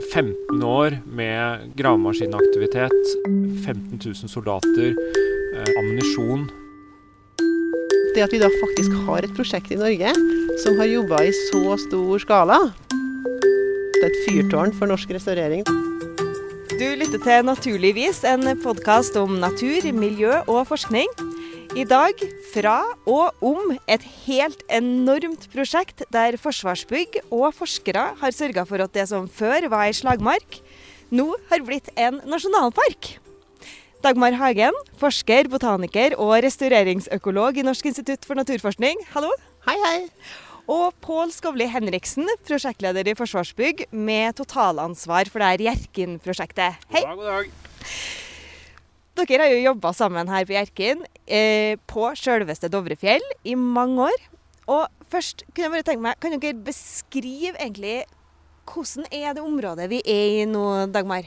15 år med gravemaskinaktivitet, 15 000 soldater, eh, ammunisjon. Det at vi da faktisk har et prosjekt i Norge som har jobba i så stor skala, det er et fyrtårn for norsk restaurering. Du lytter til Naturligvis, en podkast om natur, miljø og forskning. I dag fra og om et helt enormt prosjekt der Forsvarsbygg og forskere har sørga for at det som før var ei slagmark, nå har blitt en nasjonalpark. Dagmar Hagen, forsker, botaniker og restaureringsøkolog i Norsk institutt for naturforskning. Hallo. Hei, hei. Og Pål Skovli Henriksen, prosjektleder i Forsvarsbygg med totalansvar for det her Hjerkinn-prosjektet. Hei. God dag, god dag. Dere har jo jobba sammen her på Hjerkinn, eh, på sjølveste Dovrefjell, i mange år. Og først kunne jeg bare tenke meg, kan dere beskrive egentlig hvordan er det området vi er i nå, Dagmar?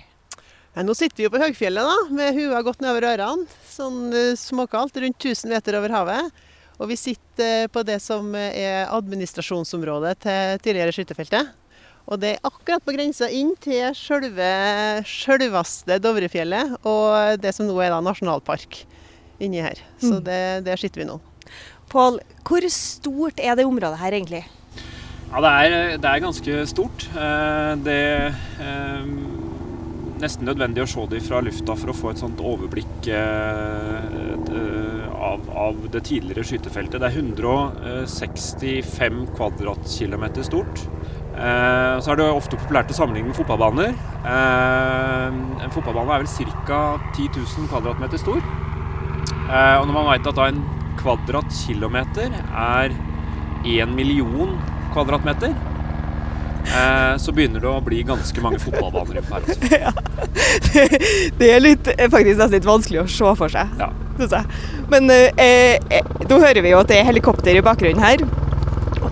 Ja, nå sitter vi jo på høgfjellet da, med hua godt nedover ørene. Sånn eh, småkaldt, rundt 1000 meter over havet. Og vi sitter eh, på det som er administrasjonsområdet til tidligere skytefeltet. Og det er akkurat på grensa inn til sjølve sjølveste Dovrefjellet og det som nå er da nasjonalpark inni her. Så det, der sitter vi nå. Pål, hvor stort er det området her egentlig? Ja, det er, det er ganske stort. Eh, Det er nesten nødvendig å se det fra lufta for å få et sånt overblikk eh, av, av det tidligere skytefeltet. Det er 165 kvadratkilometer stort. Eh, Så er det ofte populært å sammenligne med fotballbaner. Eh, En fotballbane er vel ca. 10 000 kvadratmeter stor. Eh, Og når man vet at da en kvadratkilometer er 1 million kvadratmeter, så begynner det å bli ganske mange fotballbaner her. Også. det er litt, faktisk nesten litt vanskelig å se for seg, Ja. syns jeg. Men nå hører vi jo at det er helikopter i bakgrunnen her.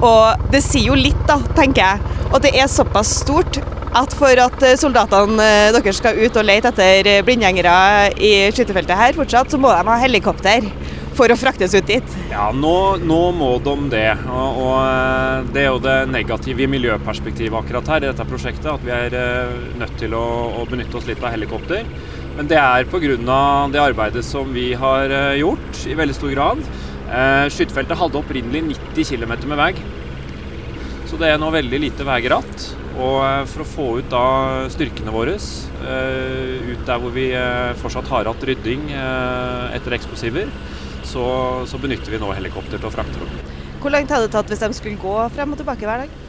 Og det sier jo litt, da, tenker jeg. Og det er såpass stort at for at eh, soldatene eh, deres skal ut og lete etter eh, blindgjengere i skytefeltet her fortsatt, så må de ha helikopter for å fraktes ut dit. Ja, nå, nå må de det. Og, og det er jo det negative i miljøperspektivet akkurat her i dette prosjektet. At vi er nødt til å, å benytte oss litt av helikopter. Men det er pga. det arbeidet som vi har gjort i veldig stor grad. Skytefeltet hadde opprinnelig 90 km med vei. Så det er nå veldig lite veigratt. Og eh, for å få ut da styrkene våre eh, ut der hvor vi eh, fortsatt har hatt rydding etter eksplosiver, så, så benytter vi nå helikopter til å frakte dem. Hvor langt hadde det tatt hvis de skulle gå frem og tilbake hver dag?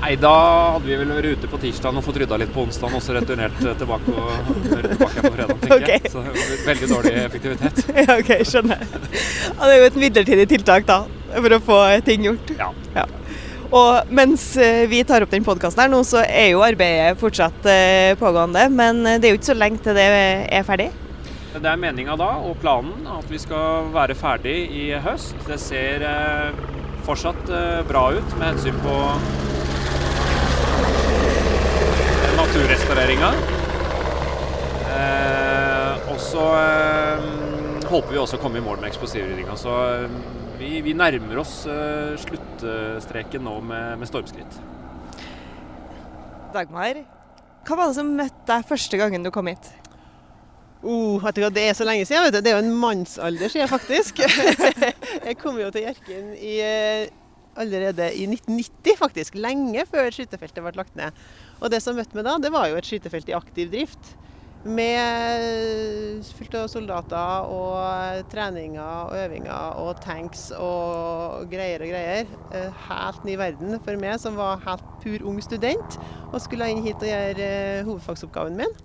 Nei, da hadde vi vel vært ute på tirsdag og fått rydda litt på onsdag, og så returnert tilbake og tilbake på fredag, tenker jeg. Så det var veldig dårlig effektivitet. Ja, ok, skjønner. Og det er jo et midlertidig tiltak da, for å få ting gjort. Ja. Ja. Og mens eh, vi tar opp den podkasten her nå, så er jo arbeidet fortsatt eh, pågående. Men eh, det er jo ikke så lenge til det er ferdig. Det er meninga da, og planen, at vi skal være ferdig i høst. Det ser fortsatt bra ut med hensyn på naturrestaureringa. Og så håper vi også å komme i mål med eksplosivryddinga. Vi, vi nærmer oss eh, sluttstreken nå med, med stormskritt. Dagmar, hva var det som møtte deg første gangen du kom hit? Oh, vet du hva, det er så lenge siden. Vet du. Det er jo en mannsalder siden, faktisk. jeg kom jo til Hjerkinn eh, allerede i 1990, faktisk. Lenge før skytefeltet ble lagt ned. Og det som møtte meg da, det var jo et skytefelt i aktiv drift. Med fullt av soldater og treninger og øvinger og tanks og greier og greier. Eh, Helt ny verden for meg som var helt pur ung student og skulle inn hit og gjøre eh, hovedfagsoppgaven min.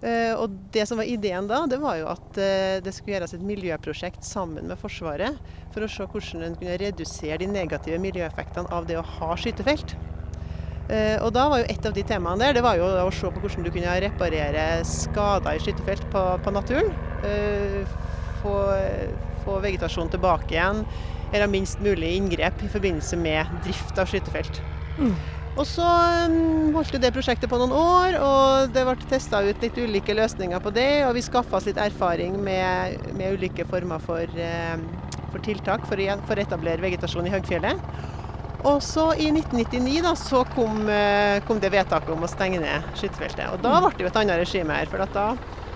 Eh, Og det som var ideen da, det var jo at det skulle gjøres et miljøprosjekt sammen med Forsvaret for å se hvordan en kunne redusere de negative miljøeffektene av det å ha skytefelt. Eh, Og da var jo et av de temaene der, det var jo å se på hvordan du kunne reparere skader i skytefelt på, på naturen. Eh, Få, få vegetasjon tilbake igjen, eller minst mulig inngrep i forbindelse med drift av skytefelt. Og så um, holdt det prosjektet på noen år, og det ble testa ut litt ulike løsninger på det. Og vi skaffa oss litt erfaring med, med ulike former for, eh, for tiltak for å etablere vegetasjon i høgfjellet. Og så i 1999 da, så kom, eh, kom det vedtaket om å stenge ned skytefeltet. Og da ble det jo et annet regime her. For da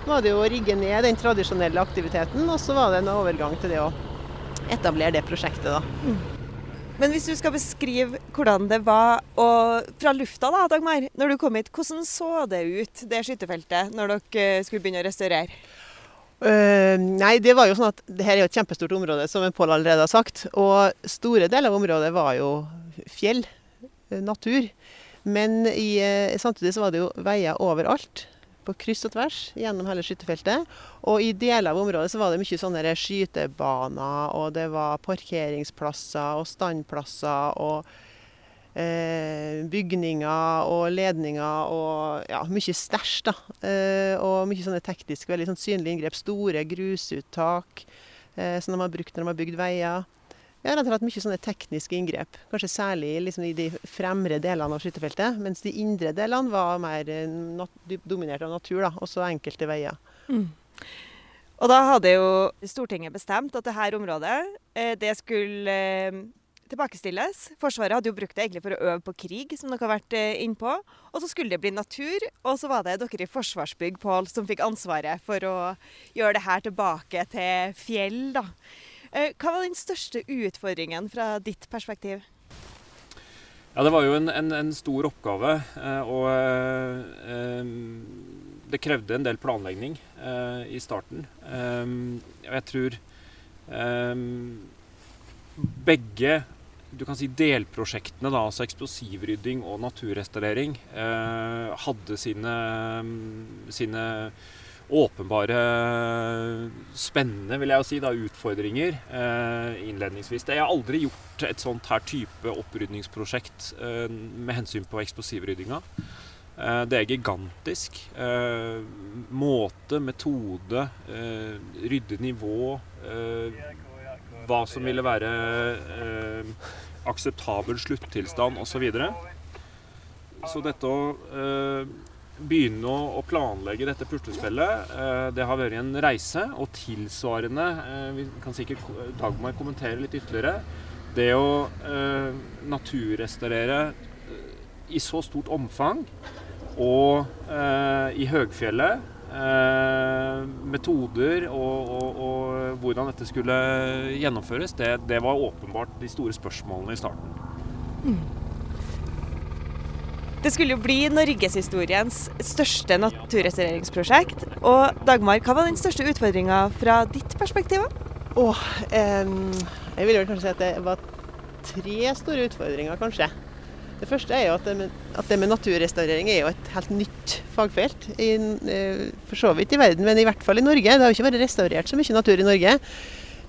var det jo å rigge ned den tradisjonelle aktiviteten, og så var det en overgang til det å etablere det prosjektet. da. Mm. Men hvis du skal beskrive hvordan det var og fra lufta, da, Dagmar. Når du kom hit, hvordan så det ut, det skytefeltet, når dere skulle begynne å restaurere? Uh, nei, det var jo sånn at det her er jo et kjempestort område, som Pål allerede har sagt. Og store deler av området var jo fjell, eh, natur. Men i, uh, samtidig så var det jo veier overalt. På kryss og tvers gjennom hele skytefeltet. Og i deler av området så var det mye sånne skytebaner, og det var parkeringsplasser og standplasser. og Eh, bygninger og ledninger og ja, mye stæsj. da. Eh, og mye sånne tekniske, veldig sånn synlige inngrep. Store grusuttak eh, som de har brukt når de har bygd veier. Ja, rett og slett mye sånne tekniske inngrep. Kanskje særlig liksom, i de fremre delene av skytterfeltet. Mens de indre delene var mer dominert av natur, da. Også enkelte veier. Mm. Og da hadde jo Stortinget bestemt at dette området det skulle tilbakestilles. Forsvaret hadde jo brukt det egentlig for å øve på krig, som dere har vært eh, innpå. Og så skulle det bli natur, og så var det dere i Forsvarsbygg Pål, som fikk ansvaret for å gjøre det her tilbake til fjell. da. Eh, hva var den største utfordringen fra ditt perspektiv? Ja, Det var jo en, en, en stor oppgave. Eh, og det krevde en del planlegging i starten. jeg tror begge du kan si delprosjektene, da, altså eksplosivrydding og naturrestaurering, eh, hadde sine, sine, åpenbare spennende vil jeg jo si, da, utfordringer eh, innledningsvis. Jeg har aldri gjort et sånt her type opprydningsprosjekt eh, med hensyn på eksplosivryddinga. Eh, det er gigantisk. Eh, måte, metode, eh, rydde nivå hva som ville være eh, akseptabel sluttilstand osv. Så, videre. så dette å eh, begynne å, planlegge dette puslespillet, eh, det har vært en reise. Og tilsvarende, eh, vi kan sikkert Dagmar kommentere litt ytterligere, det å eh, naturrestaurere eh, i så stort omfang og i høgfjellet Eh, metoder og, og, og, hvordan dette skulle gjennomføres, det, det, var åpenbart de store spørsmålene i starten. Mm. Det skulle jo bli norgeshistoriens største naturrestaureringsprosjekt. Og Dagmar, hva var den største utfordringa fra ditt perspektiv? Oh, eh, jeg ville vel kanskje si at det var tre store utfordringer, kanskje. Det første er jo at det, med, at det med naturrestaurering er jo et helt nytt fagfelt. I, eh, for så vidt i verden, men i hvert fall i Norge. Det har jo ikke vært restaurert så mye natur i Norge.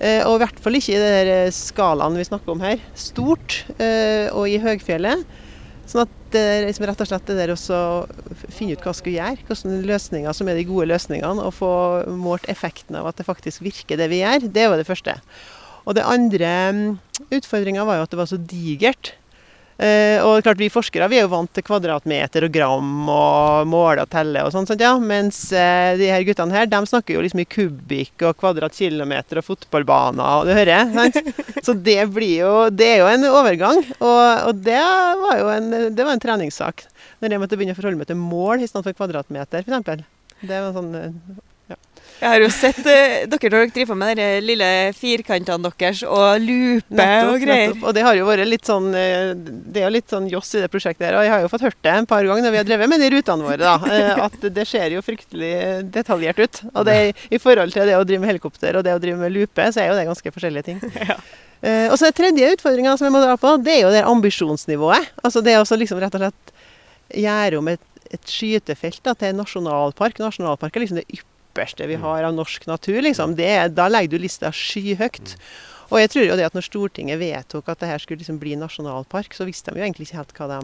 Eh, og i hvert fall ikke i den eh, skalaen vi snakker om her. Stort og i høgfjellet. Sånn at det er liksom rett og slett det der å finne ut hva skal gjøre, hvilke løsninger som er de gode løsningene, og få målt effekten av at det faktisk virker det vi gjør, det var det første. Og det andre mm, utfordringa var jo at det var så digert. Uh, og klart Vi forskere vi er jo vant til kvadratmeter og gram og måle og telle og sånt, Ja. Mens uh, de her guttene her, de snakker jo liksom i kubikk og kvadratkilometer og fotballbaner og du hører. Sant? Så det blir jo Det er jo en overgang. Og, og det var jo en, det var en treningssak. Når jeg måtte begynne å forholde meg til mål istedenfor kvadratmeter, f.eks. Det var sånn uh, jeg har jo sett eh, dere når dere driver med de lille firkantene deres og nettopp, og greier. Nettopp. Og det har jo vært litt sånn uh, Det er jo litt sånn joss i det prosjektet her. Og jeg har jo fått hørt det en par ganger når vi har drevet med de rutene våre, da. Uh, at det ser jo fryktelig detaljert ut. Og det, i forhold til det å drive med helikopter og det å drive med lupe, så er jo det ganske forskjellige ting. Ja. og så den tredje utfordringa som jeg må dra på, det er jo det ambisjonsnivået. Altså det å liksom rett og slett gjøre om et, et skytefelt da, til nasjonalpark. Nasjonalpark er liksom det ypperste ypperste vi har av norsk natur, liksom, det, da legger du lista skyhøyt. Og jeg tror jo det at når Stortinget vedtok at det her skulle liksom bli nasjonalpark, så visste de jo egentlig ikke helt hva de,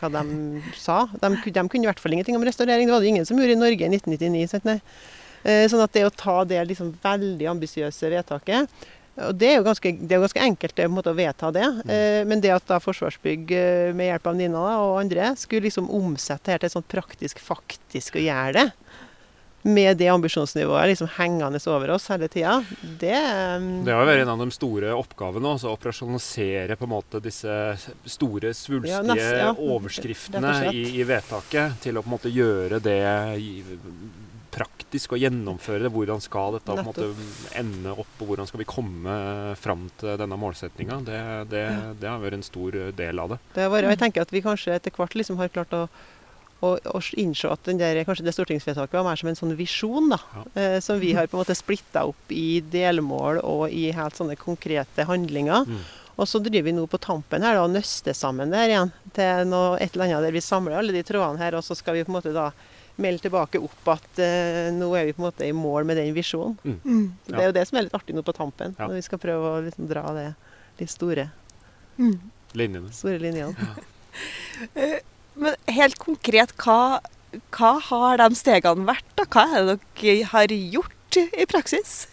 hva de sa. De, de, kunne i hvert fall ingenting om restaurering. Det var det ingen som gjorde i Norge i 1999. Sant? Eh, sånn at det å ta det liksom veldig ambisiøse vedtaket og Det er jo ganske, det er ganske enkelt det, måte, å vedta det. Mm. Eh, men det at da Forsvarsbygg eh, med hjelp av Nina og andre skulle liksom omsette det her til sånn praktisk faktisk å gjøre det, med det ambisjonsnivået liksom hengende over oss hele tida, det Det har jo vært en av de store oppgavene. å operasjonalisere på en måte disse store, svulstige Ja, nest- ja. overskriftene i, i vedtaket til å på en måte gjøre det praktisk og gjennomføre det. Hvordan skal dette på en måte ende opp, og hvordan skal vi komme fram til denne målsettinga? Det, det, det har vært en stor del av det. Det og jeg tenker at vi kanskje etter hvert liksom har klart å, å, og innse at den der, kanskje det stortingsvedtaket var mer som en sånn visjon, da. Ja. Eh, som vi har på en måte splitta opp i delmål og i helt sånne konkrete handlinger. Mm. Og så driver vi nå på tampen her da, og nøster sammen der igjen til noe, et eller annet der vi samler alle de trådene her, og så skal vi på en måte da melde tilbake opp at eh, nå er vi på en måte i mål med den visjonen. Mm. Så Det er jo det som er litt artig nå på tampen, Ja. når vi skal prøve å liksom dra det de store, Mm. Linjene. store linjene. Men helt konkret, hva, hva har de stegene vært? da? Hva er det dere har gjort i praksis?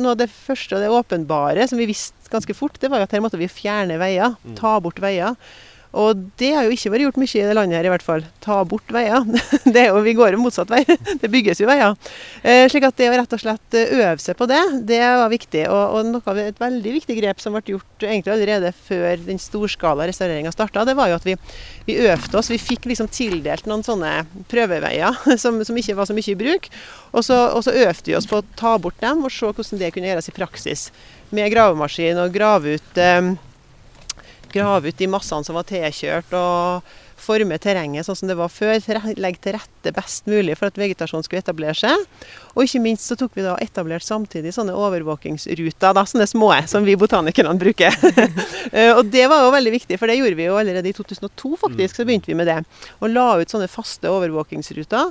Noe av det første og det åpenbare som vi visste ganske fort, det var jo at her måtte vi fjerne veier. Mm. Ta bort veier. Og det har jo ikke vært gjort mye i det landet her i hvert fall. Ta bort veier. Det er jo, vi går jo motsatt vei. Det bygges jo veier. Eh, slik at det å rett og slett eh, øve seg på det, det var viktig. Og, og noe av et veldig viktig grep som ble gjort egentlig allerede før den storskala restaureringa starta, det var jo at vi, vi øvde oss. Vi fikk liksom tildelt noen sånne prøveveier som, som ikke var så mye i bruk. Og så, og så øvde vi oss på å ta bort dem og se hvordan det kunne gjøres i praksis. Med gravemaskin og grave ut eh, grave ut de massene som var tilkjørt, og forme terrenget sånn som det var før. Legge til rette best mulig for at vegetasjonen skulle etablere seg. Og ikke minst så tok vi da etablert samtidig sånne overvåkingsruter, da, sånne små som vi botanikerne bruker. Eh, og det var jo veldig viktig, for det gjorde vi jo allerede i 2002 faktisk. Så begynte vi med det. Og la ut sånne faste overvåkingsruter.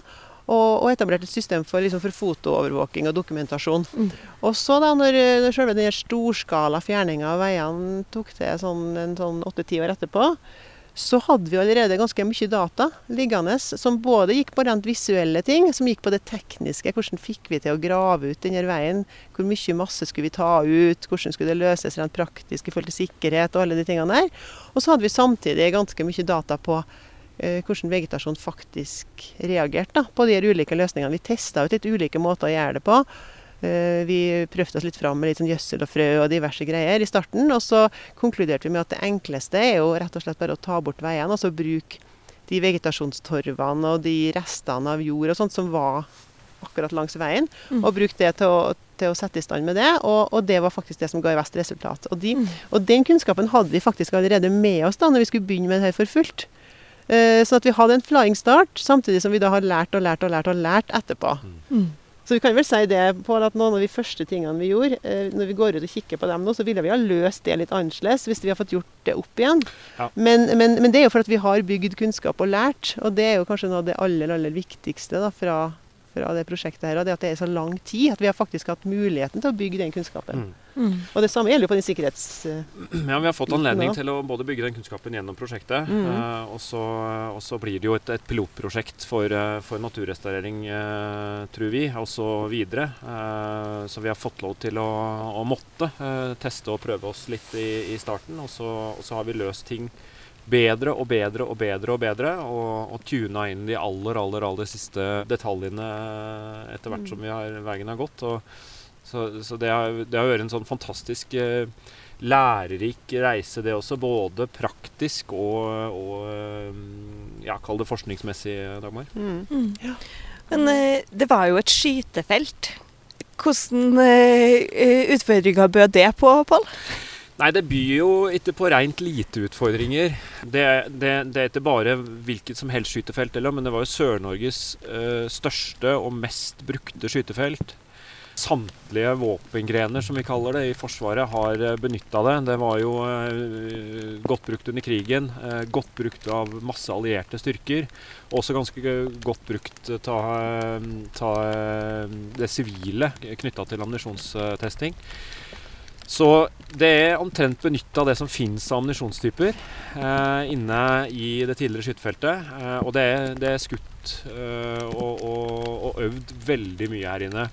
Og, og etablerte et system for, liksom, for fotoovervåking og dokumentasjon. Mm. Og så da når, når selve den storskala fjerninga av veiene tok til sånn, en sånn åtte-ti år etterpå, så hadde vi allerede ganske mye data liggende som både gikk på rent visuelle ting, som gikk på det tekniske. Hvordan fikk vi til å grave ut denne veien? Hvor mye masse skulle vi ta ut? Hvordan skulle det løses rent praktisk i forhold til sikkerhet og alle de tingene der. Og så hadde vi samtidig ganske mye data på hvordan vegetasjon faktisk reagerte da, på de ulike løsningene. Vi testa ut litt ulike måter å gjøre det på. Eh, Vi prøvde oss litt fram med litt sånn gjødsel og frø og diverse greier i starten. Og så konkluderte vi med at det enkleste er jo rett og slett bare å ta bort veiene, og så bruke de vegetasjonstorvene og de restene av jord og sånt som var akkurat langs veien, Mm. og bruke det til å, til å sette i stand med det. Og, og det var faktisk det som ga i best resultat. Og, de, Mm. og den kunnskapen hadde vi faktisk allerede med oss da når vi skulle begynne med det her for fullt. Eh, Så at vi hadde en flying start, samtidig som vi da har lært og lært og lært og lært etterpå. Mm. Så vi kan vel si det på at noen av de første tingene vi gjorde, eh, når vi går ut og kikker på dem nå, så ville vi ha løst det litt annerledes hvis vi har fått gjort det opp igjen. Ja. Men, men, men det er jo for at vi har bygd kunnskap og lært, og det er jo kanskje noe av det aller, aller viktigste da, fra, fra det prosjektet her, og det at det er så lang tid at vi har faktisk hatt muligheten til å bygge den kunnskapen. Mm. Mm. Og det samme gjelder jo på den sikkerhets... eh, Ja, vi har fått anledning til å både bygge den kunnskapen gjennom prosjektet, mm. uh, og, så, og så blir det jo et, et pilotprosjekt for, uh, for naturrestaurering, uh, tror vi, og så videre. Eh, så vi har fått lov til å, å måtte teste og prøve oss litt i, i starten, og så, og så har vi løst ting bedre og bedre og bedre og bedre, og, og tuna inn de aller, aller, aller siste detaljene etter hvert som vi har, veien har gått. Og, så, så det, har, det har vært en sånn fantastisk eh, lærerik reise, det også. Både praktisk og, og eh, ja, kall det forskningsmessig, Dagmar. Mm. Mm. Men eh, det var jo et skytefelt. Hvordan eh, utfordringer bød det på, Pål? Nei, det byr jo ikke på rent lite utfordringer. Det, det, det er ikke bare hvilket som helst skytefelt, eller, men det var jo Sør-Norges eh, største og mest brukte skytefelt. Samtlige våpengrener, som vi kaller det, i Forsvaret har uh, benytta det. Det var jo eh, godt brukt under krigen. eh, godt brukt av masse allierte styrker. Også ganske godt brukt av det sivile knytta til ammunisjonstesting. Så det er omtrent benytta det som finnes av ammunisjonstyper eh, inne i det tidligere skytefeltet. Eh, og det er, det er skutt eh, og, og, og øvd veldig mye her inne.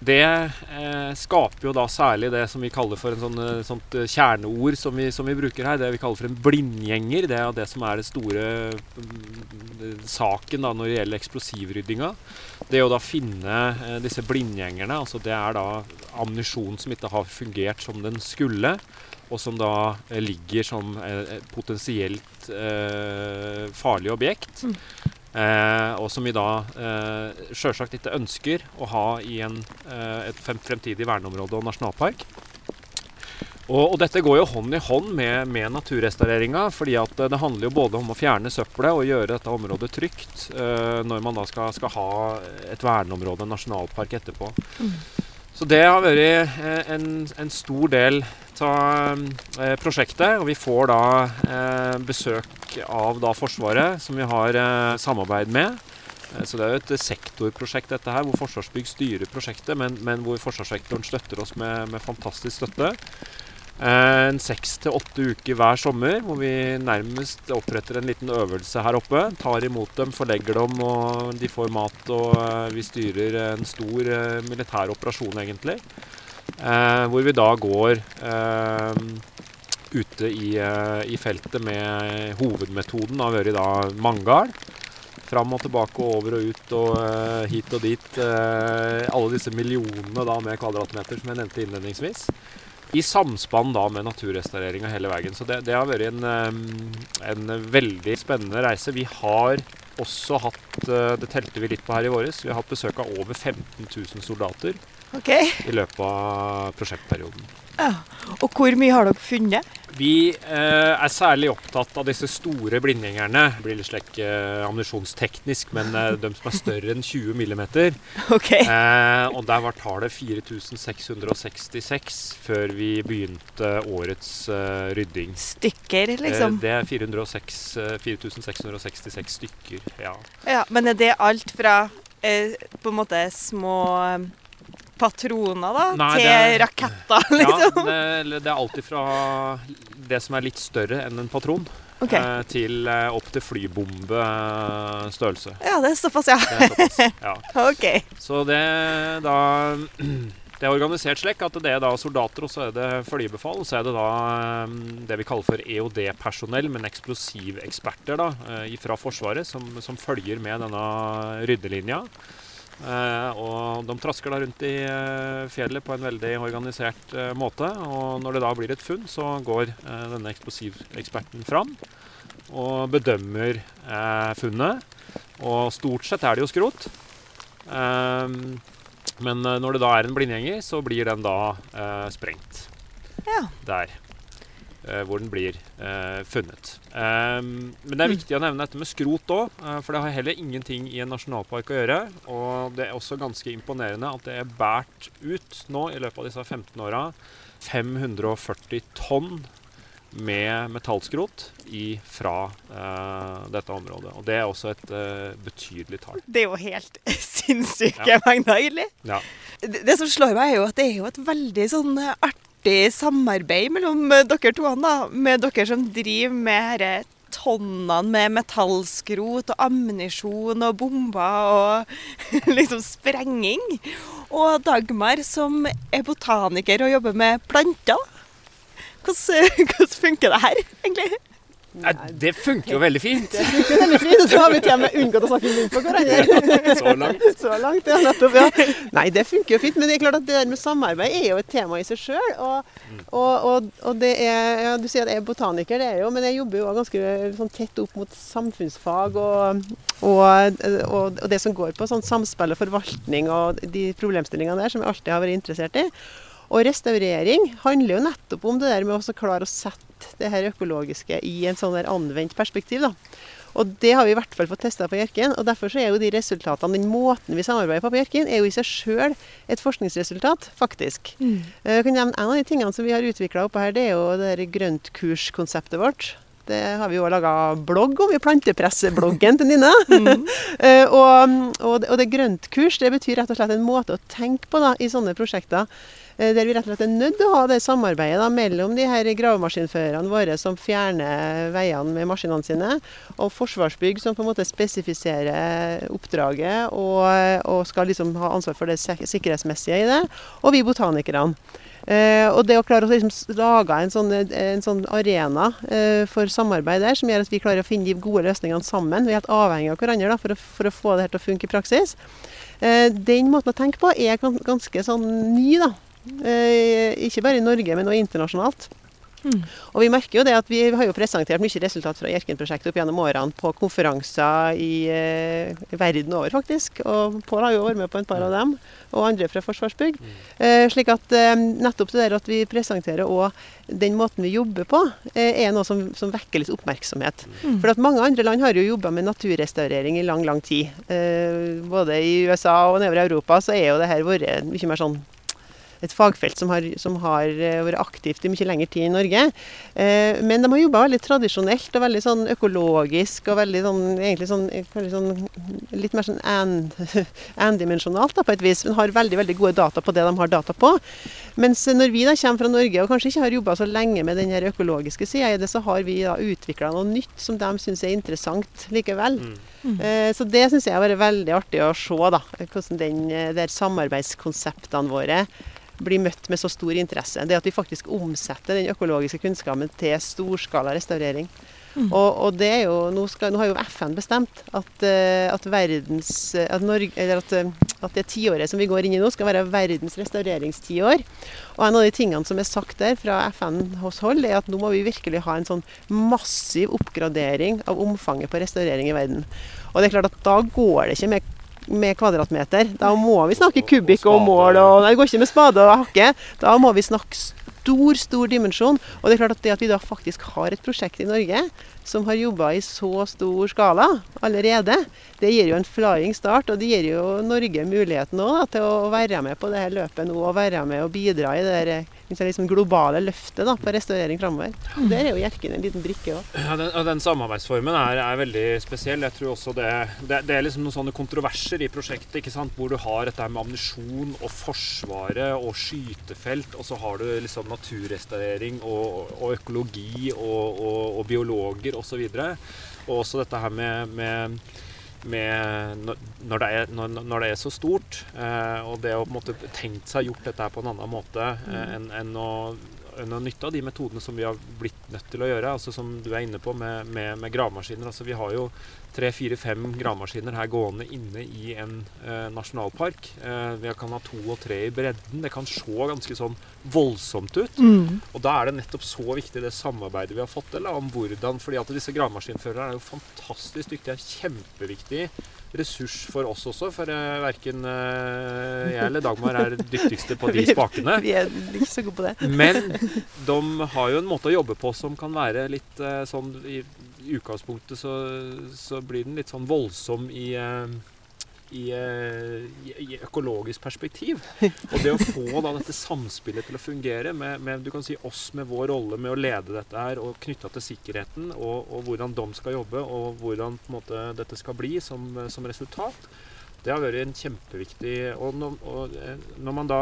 Det eh, skaper jo da særlig det som vi kaller for en sånn, eh, sånt eh, kjerneord som vi, som vi bruker her. Det vi kaller for en blindgjenger. Det er det som er det store mm, saken da når det gjelder eksplosivryddinga. Det å da finne eh, disse blindgjengerne, altså det er da ammunisjon som ikke har fungert som den skulle, og som da eh, ligger som eh, et potensielt eh, farlig objekt. Mm. Eh, og som vi da eh, sjølsagt ikke ønsker å ha i en, et fremtidig verneområde og nasjonalpark. Og, og dette går jo hånd i hånd med, med naturrestaureringa, fordi at eh, det handler jo både om å fjerne søppelet og gjøre dette området trygt uh, når man da skal, skal ha et verneområde, en nasjonalpark, etterpå. Så det har vært eh, en, en stor del av prosjektet, og vi får da eh, besøk av da Forsvaret, som vi har eh, samarbeid med. Så det er jo et sektorprosjekt dette her, hvor Forsvarsbygg styrer prosjektet, men, men hvor forsvarssektoren støtter oss med, med fantastisk støtte. Eh, En seks til åtte uker hver sommer, hvor vi nærmest oppretter en liten øvelse her oppe. Tar imot dem, forlegger dem, og de får mat. Og eh, vi styrer en stor eh, militær operasjon, egentlig. Hvor vi da går ute i, i feltet med hovedmetoden har vært da mangal. Fram og tilbake og over og ut og hit og dit. alle disse millionene da med kvadratmeter som jeg nevnte innledningsvis. I samspann da med naturrestaureringa hele veien. Så det, det har vært en, eh, en veldig spennende reise. Vi har også hatt, eh, det telte vi litt på her i våres, vi har hatt besøk av over 15 000 soldater OK. i løpet av prosjektperioden. Ja. Og hvor mye har dere funnet? Vi eh, er særlig opptatt av disse store blindgjengerne. Det blir litt slik eh, ammunisjonsteknisk, men eh, de som er større enn 20 mm. OK. Eh, og der var tallet 4666 før vi begynte årets eh, rydding. Stykker, Eh, liksom. det er 406, eh, 4666 stykker, ja. Ja, men er det alt fra på en måte små patroner da, Nei, til det er- raketter, ja liksom? det, det er alltid fra det som er litt større enn en patron, Okay. eh, til eh, opp til flybombestørrelse. Ja, det er såpass, ja. Det er såpass. Ja. OK. Så det da Det er organisert slik at det er da soldater, og så er det flybefal. Og så er det da eh, det vi kaller for EOD-personell, men eksplosiveksperter da, eh, fra Forsvaret, som, som følger med denne ryddelinja. Eh, og de trasker da rundt i eh, fjellet på en veldig organisert eh, måte. Og når det da blir et funn, så går denne eksplosiveksperten fram og bedømmer eh, funnet. Og stort sett er det jo skrot. Men når det da er en blindgjenger, så blir den da eh, sprengt Ja. der. Eh, hvor den blir eh, funnet. Ehm, men det er Mm. viktig å nevne dette med skrot òg, for det har heller ingenting i en nasjonalpark å gjøre. Og det er også ganske imponerende at det er båret ut nå i løpet av disse 15 åra 540 tonn med metallskrot i, fra eh, dette området. Og det er også et eh, betydelig tall. Det er jo helt sinnssyke Ja. mengder, egentlig. Ja. Det, det som slår meg, er jo at det er jo et veldig sånn eh, artig samarbeid mellom eh, dere to, da. Med dere som driver med dette tonnene med metallskrot og ammunisjon og bomber og liksom sprenging. Og Dagmar som er botaniker og jobber med planter. Hvordan, hvordan funker det her, egentlig? Nei, det funker jo veldig fint. Det funker veldig fint. Så har vi til og med unngått å snakke rundt på hverandre. Så langt. Så langt, ja, nettopp. Ja. Nei, det funker jo fint. Men det er klart at det der med samarbeid er jo et tema i seg sjøl. Og, og, og, og det er ja, Du sier at jeg er botaniker, det er jo, men jeg jobber jo ganske sånn tett opp mot samfunnsfag og det som går på sånn samspill og forvaltning og de problemstillingene der, som jeg alltid har vært interessert i. Og restaurering handler jo nettopp om det der med å klare å sette det her økologiske i en sånn der anvendt perspektiv. da. Og det har vi i hvert fall fått testa på Hjerkinn. Og derfor så er jo de resultatene, den måten vi samarbeider på på Hjerkinn, er jo i seg sjøl et forskningsresultat, faktisk. Mm. Eh, Jeg kan nevne En av de tingene som vi har utvikla oppe her, det er jo det grøntkurskonseptet vårt. Det har vi jo laga blogg om i plantepressebloggen til Nina. Eh, og, og, det- og det grøntkurs det betyr rett og slett en måte å tenke på da, i sånne prosjekter. Eh, Der vi rett og slett er nødt til å ha det samarbeidet da, mellom de her gravemaskinførerne våre som fjerner veiene med maskinene sine, og Forsvarsbygg som på en måte spesifiserer oppdraget og, og skal liksom ha ansvar for det sikkerhetsmessige i det, og vi botanikerne. Eh, og det å klare å liksom lage en sånn, en sånn arena eh, for samarbeid der, som gjør at vi klarer å finne de gode løsningene sammen. Vi er helt avhengige av hverandre da, for, å, for å få det her til å funke i praksis. Eh, den måten å tenke på er gan- ganske sånn ny, da. Eh, ikke bare i Norge, men også internasjonalt. Mm. Og vi merker jo det at vi har jo presentert mye resultat fra Hjerkinn-prosjektet opp gjennom årene på konferanser i eh, verden over, faktisk. Og Pål har jo vært med på et par av dem, og andre fra Forsvarsbygg. Eh, slik at eh, nettopp det der at vi presenterer òg den måten vi jobber på, eh, er noe som, som vekker litt oppmerksomhet. Mm. For at mange andre land har jo jobba med naturrestaurering i lang, lang tid. Eh, både i USA og nedover i Europa så er jo det her vært mye mer sånn et fagfelt som har, som har eh, vært aktivt i mye lengre tid i Norge. Eh, men de har jobba veldig tradisjonelt og veldig sånn økologisk og veldig sånn, egentlig sånn, sånn litt mer sånn endimensjonalt en på et vis. Men har veldig veldig gode data på det de har data på. Mens når vi da kommer fra Norge og kanskje ikke har jobba så lenge med den økologiske sida i det, så har vi da utvikla noe nytt som de syns er interessant likevel. Mm. Eh, Så det syns jeg har vært veldig artig å se, da. Hvordan den, eh, der samarbeidskonseptene våre blir møtt med så stor interesse. Det at vi faktisk omsetter den økologiske kunnskapen til storskala restaurering. Og, og det er jo, nå, skal, nå har jo FN bestemt at, eh, at, verdens, eh, at, Norge, eller at, eh, at det tiåret som vi går inn i nå, skal være verdens restaureringstiår. Og en av de tingene som er sagt der fra FN hos hold, er at nå må vi virkelig ha en sånn massiv oppgradering av omfanget på restaurering i verden. Og det er klart at da går det ikke med med kvadratmeter. Da må vi snakke kubikk og og mål. Og, nei, det går ikke med spade og hakke. Da må vi snakke stor, stor dimensjon. Og det er klart at det at vi da faktisk har et prosjekt i Norge som har jobba i så stor skala allerede, det gir jo en flying start. Og det gir jo Norge muligheten da, til å være med på det her løpet nå, og være med og bidra i det der, eh, liksom globale løftet da, på restaurering framover. Der er jo Hjerkinn en liten brikke òg. Ja, den, den samarbeidsformen er, er veldig spesiell. Jeg tror også det, det, det er liksom noen sånne kontroverser i prosjektet, ikke sant? hvor du har dette med ammunisjon og Forsvaret og skytefelt, og så har du liksom naturrestaurering og, og økologi og, og, og biologer osv. Og også dette her med, med med når, det er, når, når det er så stort, eh, og det å på en måte tenkt seg gjort dette på en annen måte eh, enn enn å, enn å nytte av de metodene som vi har blitt nødt til å gjøre. altså Som du er inne på med, med, med gravemaskiner. altså Vi har jo tre, fire, fem gravemaskiner her gående inne i en eh, nasjonalpark. Eh, vi kan ha to og tre i bredden. Det kan se ganske sånn voldsomt ut. Mm. Og da er det nettopp så viktig det samarbeidet vi har fått til om hvordan fordi at disse gravemaskinførerne er jo fantastisk dyktige. er Kjempeviktig ressurs for oss også, for uh, verken jeg eller Dagmar er dyktigste på de spakene. Vi er ikke så gode på det. Men de har jo en måte å jobbe på som kan være litt uh, sånn I, utgangspunktet så, så blir den litt sånn voldsom i eh, i, eh, i, i økologisk perspektiv. Og det å få da dette samspillet til å fungere med, med du kan si oss med vår rolle med å lede dette her, og knytta til sikkerheten, og, og hvordan de skal jobbe, og hvordan måte, dette skal bli som, som resultat, det har vært en kjempeviktig Og når, og, eh, når man da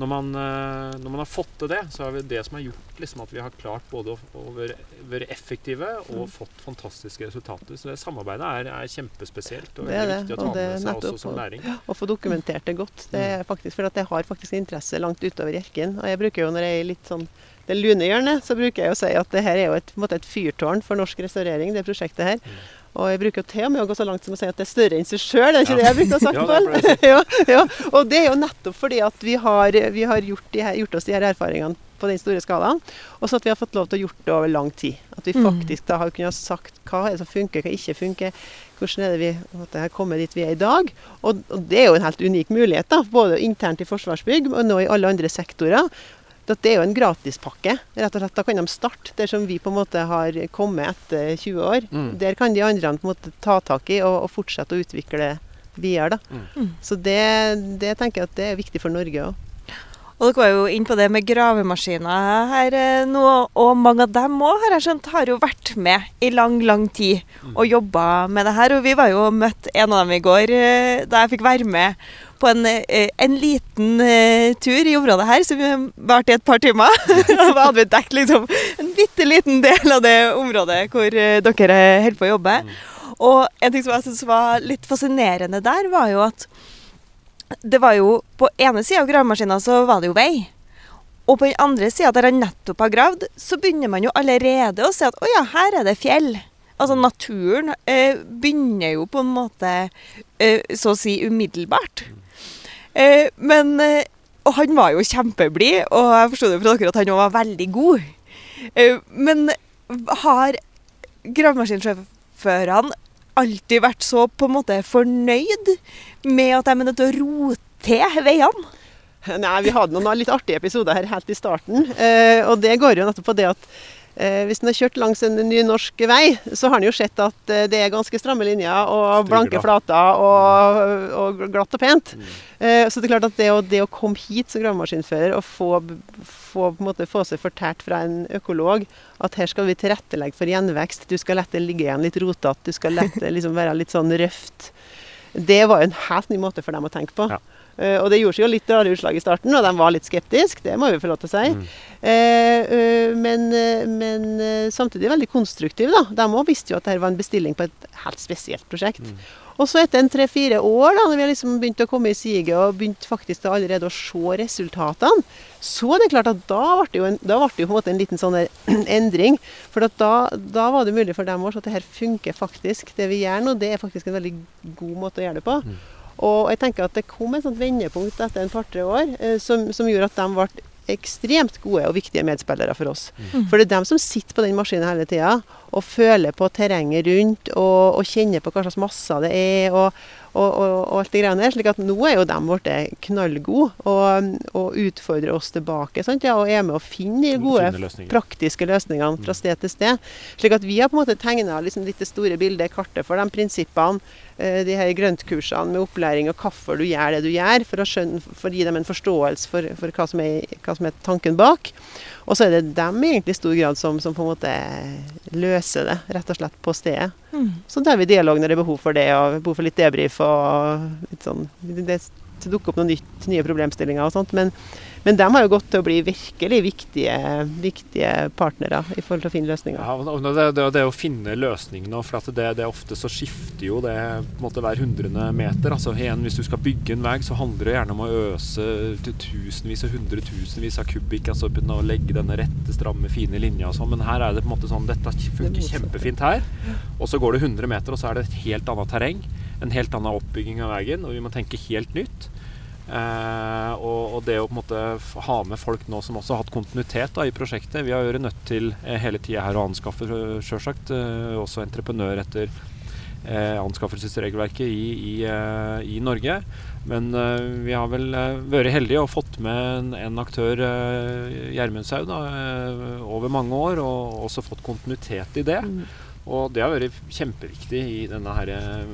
når man, eh, når man har fått til det, så er det det som har gjort liksom, at vi har klart både å, være, være effektive og fått fantastiske resultater. Så det samarbeidet er, er kjempespesielt og Det er det, viktig å og ta det med seg nettopp også som læring. Å få dokumentert det godt. Det Mm. er faktisk, for at jeg har faktisk interesse langt utover Hjerkinn. Og jeg bruker jo når jeg er litt sånn det lune hjørnet, så bruker jeg å si at det her er jo et, et fyrtårn for norsk restaurering, det prosjektet her. Mm. Og jeg bruker jo til og med å gå så langt som å si at det er større enn seg sjøl. Er ikke Ja. det jeg bruker å snakke om? Ja, ja. Og det er jo nettopp fordi at vi har, vi har gjort, de her, gjort oss de her erfaringene på den store skalaen, og så at vi har fått lov til å gjort det over lang tid. At vi Mm. faktisk da har kunnet ha sagt hva er det som funker, hva ikke funker. Hvordan er det vi har kommet dit vi er i dag? Og, og det er jo en helt unik mulighet, da, både internt i Forsvarsbygg og nå i alle andre sektorer. At det er jo en gratispakke. rett og slett. Da kan de starte der som vi på en måte har kommet etter 20 år. Mm. Der kan de andre på en måte ta tak i og, og fortsette å utvikle videre. da. Mm. Så det, det tenker jeg at det er viktig for Norge òg. Og dere var jo inn på det med gravemaskiner her eh, nå, og mange av dem òg, har jeg skjønt, har jo vært med i lang, lang tid og jobba med det her. Og vi var jo møtt en av dem i går, eh, da jeg fikk være med på en, eh, en liten eh, tur i området her, som varte i et par timer. Og hadde vi dekket liksom en bitte liten del av det området hvor eh, dere holder på å jobbe. Og en ting som jeg syntes var litt fascinerende der, var jo at det var jo På ene sida av gravemaskina så var det jo vei. Og på den andre sida, der han nettopp har gravd, så begynner man jo allerede å se at å ja, her er det fjell. Altså naturen eh, begynner jo på en måte eh, så å si umiddelbart. Eh, men eh, Og han var jo kjempeblid, og jeg forsto det fra dere at han òg var veldig god. Eh, men har gravemaskinsjåførene alltid vært så på en måte fornøyd med at de er nødt til å rote til veiene? Nei, vi hadde noen litt artige episoder her helt i starten. Eh, og det går jo nettopp på det at eh, hvis en har kjørt langs en ny norsk vei, så har en jo sett at eh, det er ganske stramme linjer og blanke flater og, og glatt og pent. Mm. Eh, så det er klart at det å, det å komme hit som gravemaskinfører og få, få, få seg fortært fra en økolog at her skal vi tilrettelegge for gjenvekst, du skal det ligge igjen litt rotete, du skal det liksom være litt sånn røft. Det var jo en helt ny måte for dem å tenke på. Ja. Eh, og det gjorde seg jo litt rare utslag i starten, og de var litt skeptiske, det må vi få lov til å si. Mm. Uh, men, men samtidig veldig konstruktive, da. De òg visste jo at dette var en bestilling på et helt spesielt prosjekt. Mm. Og så etter en tre-fire år, da, når vi har liksom begynt å komme i siget og begynt faktisk allerede å se resultatene, så er det klart at da ble det jo, en, da ble det jo på en måte en liten sånn endring. For at da, da var det mulig for dem også at det her funker faktisk. Det vi gjør nå, det er faktisk en veldig god måte å gjøre det på. Mm. Og jeg tenker at det kom et sånt vendepunkt etter en par-tre år eh, som, som gjorde at de ble ekstremt gode og viktige medspillere for oss. Mm. For det er dem som sitter på den maskinen hele tida og føler på terrenget rundt og, og kjenner på hva slags masser det er. og og, og, og alt det greiene der, slik at Nå er jo de blitt knallgode og, og utfordrer oss tilbake. Sant? Ja, og er med å finne de gode, løsninger. praktiske løsningene fra sted til sted. Slik at vi har på en måte tegna liksom litt det store bildet, kartet for de prinsippene, eh, de her grøntkursene med opplæring og hvorfor du gjør det du gjør, for å, skjønne, for å gi dem en forståelse for, for hva, som er, hva som er tanken bak. Og så er det dem egentlig i stor grad som, som på en måte løser det, rett og slett på stedet. Mm. Så tar vi dialog når det er behov for det, og behov for litt debrief og litt sånn Det, dukker opp noen nye problemstillinger og sånt. Men, men de har jo gått til å bli virkelig viktige, viktige partnere i forhold til å finne løsninger. Ja, og det, det, det å finne løsningene, for at det, det ofte så skifter jo det på en måte hver hundrede meter. Altså igjen, Hvis du skal bygge en vei, så handler det gjerne om å øse til tusenvis og hundretusenvis av kubikk. altså begynne å legge denne rette, stramme, fine linja og sånn. Men her er det på en måte sånn dette funker kjempefint her. Og så går det 100 meter, og så er det et helt annet terreng. En helt annen oppbygging av veien, og vi må tenke helt nytt. Eh, og, og det å på en måte ha med folk nå som også har hatt kontinuitet da, i prosjektet Vi har vært nødt til eh, hele tida her å anskaffe, sjølsagt, eh, også entreprenør etter eh, anskaffelsesregelverket i, i, eh, i Norge. Men eh, vi har vel eh, vært heldige og fått med en, en aktør, eh, Gjermundshaug, eh, over mange år, og også fått kontinuitet i det. Mm. Og det har vært kjempeviktig i denne her eh,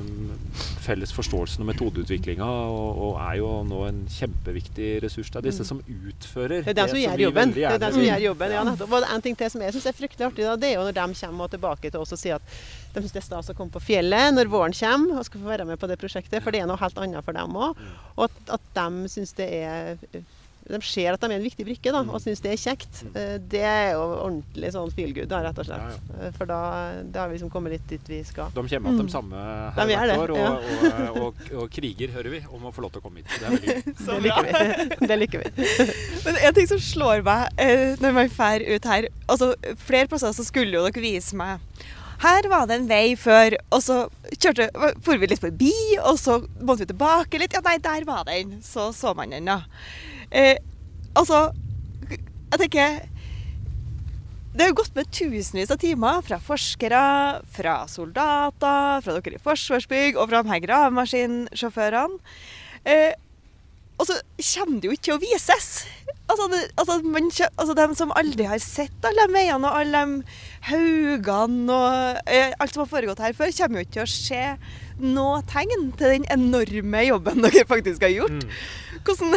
felles forståelsen og metodeutviklinga, og, og er jo nå en kjempeviktig ressurs. Det er disse som utfører Det er dem som gjør jobben. Det er gjerne som gjør jobben, ja nettopp. Og en ting til som jeg syns er fryktelig artig, da, det er jo når de kommer tilbake til oss og sier at de syns det er stas å komme på fjellet når våren kommer og skal få være med på det prosjektet, for det er noe helt annet for dem òg. Mm. Og at, at de syns det er de ser at de er en viktig brikke da, Mm. og syns det er kjekt. Eh, Det er jo ordentlig sånn feel good, da, rett og slett. Ja, ja. For da, da har vi liksom kommet litt dit vi skal. De kommer igjen de samme her de hvert år, og, og, og, og, og kriger, hører vi, om å få lov til å komme hit. Det er. Det liker vi. Det liker vi. Men en ting som slår meg eh, når man drar ut her altså Flere plasser så skulle jo dere vise meg her var det en vei før, og så kjørte, for vi litt forbi, og så måtte vi tilbake litt. Ja, nei, der var den. Så så man den, da. Eh, altså, jeg tenker Det har jo gått med tusenvis av timer fra forskere, fra soldater, fra dere i Forsvarsbygg og fra de her gravemaskinsjåførene. Eh, og så kommer det jo ikke til å vises. Altså, det, altså, man, altså De som aldri har sett alle de veiene og alle de haugene og eh, alt som har foregått her før, kommer jo ikke til å se noe tegn til den enorme jobben dere faktisk har gjort. Mm. Hvordan,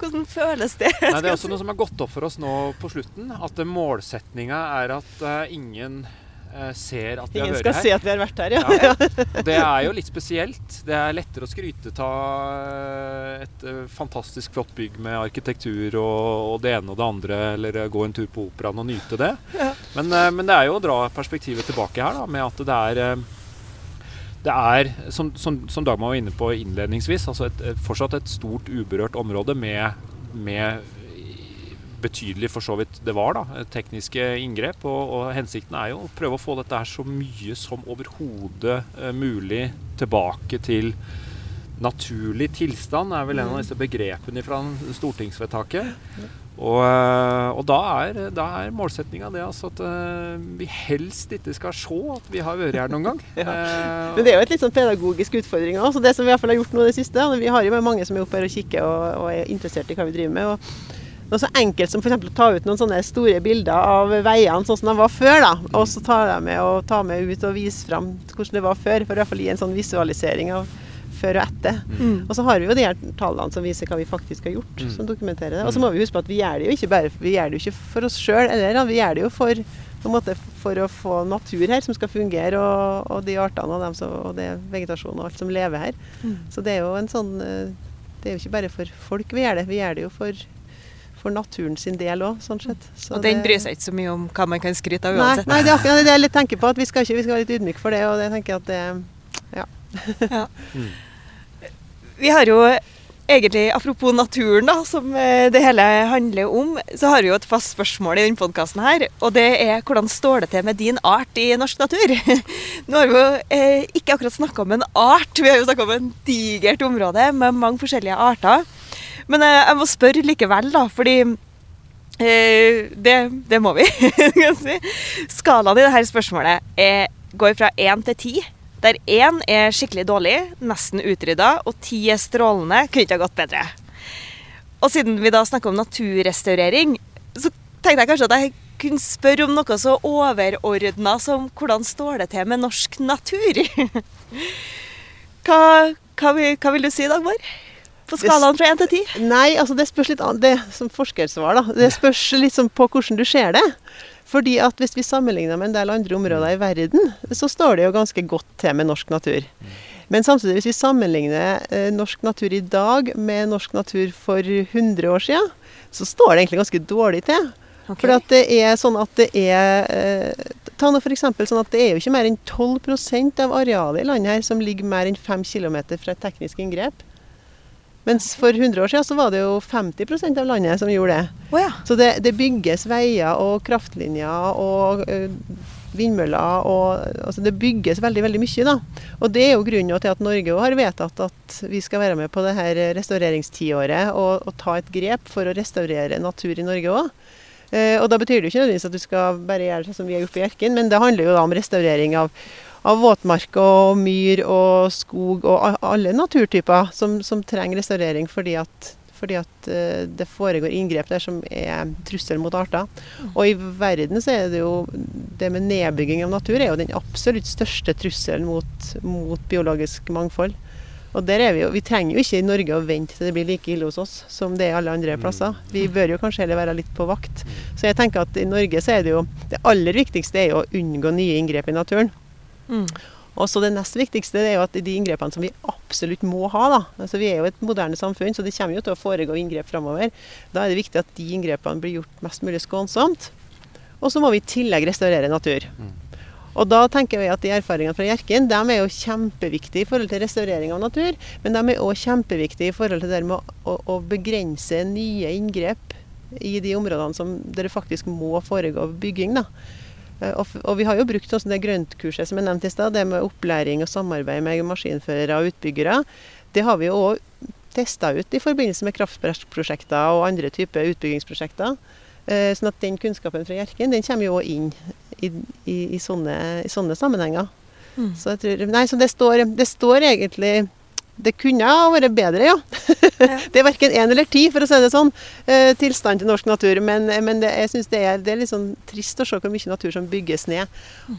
hvordan føles det? Nei, det er også noe som har gått opp for oss nå på slutten. At målsettinga er at uh, ingen uh, ser at vi har vært her. Ingen skal se at vi har vært her, ja. Ja. Det er jo litt spesielt. Det er lettere å skryte av et uh, fantastisk flott bygg med arkitektur og, og det ene og det andre, eller eh, gå en tur på operaen og nyte det. Ja. Men, eh, men det er jo å dra perspektivet tilbake her, da, med at det er eh, det er, som, som, som Dagmar var inne på innledningsvis, altså et, et, fortsatt et stort uberørt område med, med betydelig for så vidt det var, da, tekniske inngrep. Og, og, hensikten er jo å prøve å få dette her så mye som overhodet uh, mulig tilbake til naturlig tilstand, er vel en av mm. disse begrepene fra stortingsvedtaket. Og, eh, og, da er, da er målsettinga det altså at uh, vi helst ikke skal se at vi har vært her noen gang. ja. uh, Men det er jo et litt sånn pedagogisk utfordring òg. Det som vi i hvert fall har gjort nå det siste. Vi har jo mange som er oppe her og kikker og, og, er interessert i hva vi driver med. og noe så enkelt som f.eks. å ta ut noen sånne store bilder av veiene sånn som de var før. da, Og så jeg med og ta med ut og vise fram hvordan det var før, for i hvert fall gi en sånn visualisering av før og etter. Mm. Og så har vi jo de her tallene som viser hva vi faktisk har gjort, mm. som dokumenterer det. Og så må vi huske på at vi gjør det jo ikke bare vi gjør det jo ikke for oss sjøl, vi gjør det jo for, måte, for å få natur her som skal fungere, og, og de artene og, som, og det vegetasjonen og alt som lever her. Mm. Så det er jo en sånn eh, Det er jo ikke bare for folk vi gjør det, vi gjør det jo for for naturen sin del òg, sånn sett. Så og den bryr seg ikke så mye om hva man kan skryte av uansett? Nei, nei det er akkurat det jeg tenker på, at vi skal, ikke, vi skal være litt ydmyke for det. Og det tenker jeg at det Ja. ja. Mm vi har jo egentlig, apropos naturen, da, som eh, det hele handler om, så har vi jo et fast spørsmål i denne podkasten her. Og det er hvordan står det til med din art i norsk natur? Nå har vi jo eh, ikke akkurat snakka om en art, vi har jo snakka om en digert område med mange forskjellige arter. Men eh, jeg må spørre likevel, da, fordi eh, det, det, må vi. Skalaen i dette spørsmålet er, går fra én til ti der én er skikkelig dårlig, nesten utrydda, og ti er strålende, kunne ikke ha gått bedre. Og siden vi da snakker om naturrestaurering, så tenkte jeg kanskje at jeg kunne spørre om noe så overordna som hvordan står det til med norsk natur? hva, hva, hva vil du si, Dagmar? På skalaen fra 1 til 10? Nei, altså det spørs litt an, det som forskersvar, da. Det spørs litt sånn på hvordan du ser det. Fordi at Hvis vi sammenligner med en del andre områder i verden, så står det jo ganske godt til med norsk natur. Men samtidig, hvis vi sammenligner eh, norsk natur i dag med norsk natur for 100 år siden, så står det egentlig ganske dårlig til. Okay. For det er sånn at det er eh, Ta nå f.eks. sånn at det er jo ikke mer enn 12% av arealet i landet her som ligger mer enn 5 km fra et teknisk inngrep. Mens for 100 år siden så var det jo 50% av landet som gjorde det. Oh, ja. Så det, det, bygges veier og kraftlinjer og uh, vindmøller og altså Det bygges veldig veldig mye. da. Og Det er jo grunnen til at Norge har vedtatt at vi skal være med på det her restaureringstiåret og, og ta et grep for å restaurere natur i Norge òg. Uh, og Da betyr det jo ikke nødvendigvis at du skal bare gjøre det som vi har gjort på Hjerkinn, men det handler jo da om restaurering av av våtmark og myr og skog og alle naturtyper som, som trenger restaurering fordi at, fordi at uh, det foregår inngrep der som er trussel mot arter. Mm. Og i verden så er det jo det med nedbygging av natur er jo den absolutt største trusselen mot, mot biologisk mangfold. Og der er Vi jo, vi trenger jo ikke i Norge å vente til det blir like ille hos oss som det er alle andre mm. plasser. Vi bør jo kanskje heller være litt på vakt. Så jeg tenker at i Norge så er det jo det aller viktigste er jo å unngå nye inngrep i naturen. Mm. Og så Det nest viktigste det er jo at de inngrepene som vi absolutt må ha da, altså Vi er jo et moderne samfunn, så det kommer jo til å foregå inngrep framover. Da er det viktig at de inngrepene blir gjort mest mulig skånsomt. Og så må vi i tillegg restaurere natur. Mm. Og da tenker vi at de erfaringene fra Hjerkinn de er jo kjempeviktige i forhold til restaurering av natur, men de er òg kjempeviktige i forhold til det med å, å, begrense nye inngrep i de områdene som, der det faktisk må foregå bygging. da. Eh, og, vi har jo brukt også det grøntkurset som jeg nevnte i stad, det med opplæring og samarbeid med maskinførere og utbyggere. Det har vi jo òg testa ut i forbindelse med kraftprosjekter og andre typer utbyggingsprosjekter. Eh, sånn at den kunnskapen fra Hjerkinn den kommer jo òg inn i, i, i, sånne, i, sånne, sammenhenger. Mm. Så, tror, nei, så det, står, det står egentlig det kunne ha vært bedre, ja. ja. det er verken én eller ti, for å si det sånn, eh, tilstand til norsk natur. Men, men det, jeg synes det er, det er litt sånn trist å se hvor mye natur som bygges ned.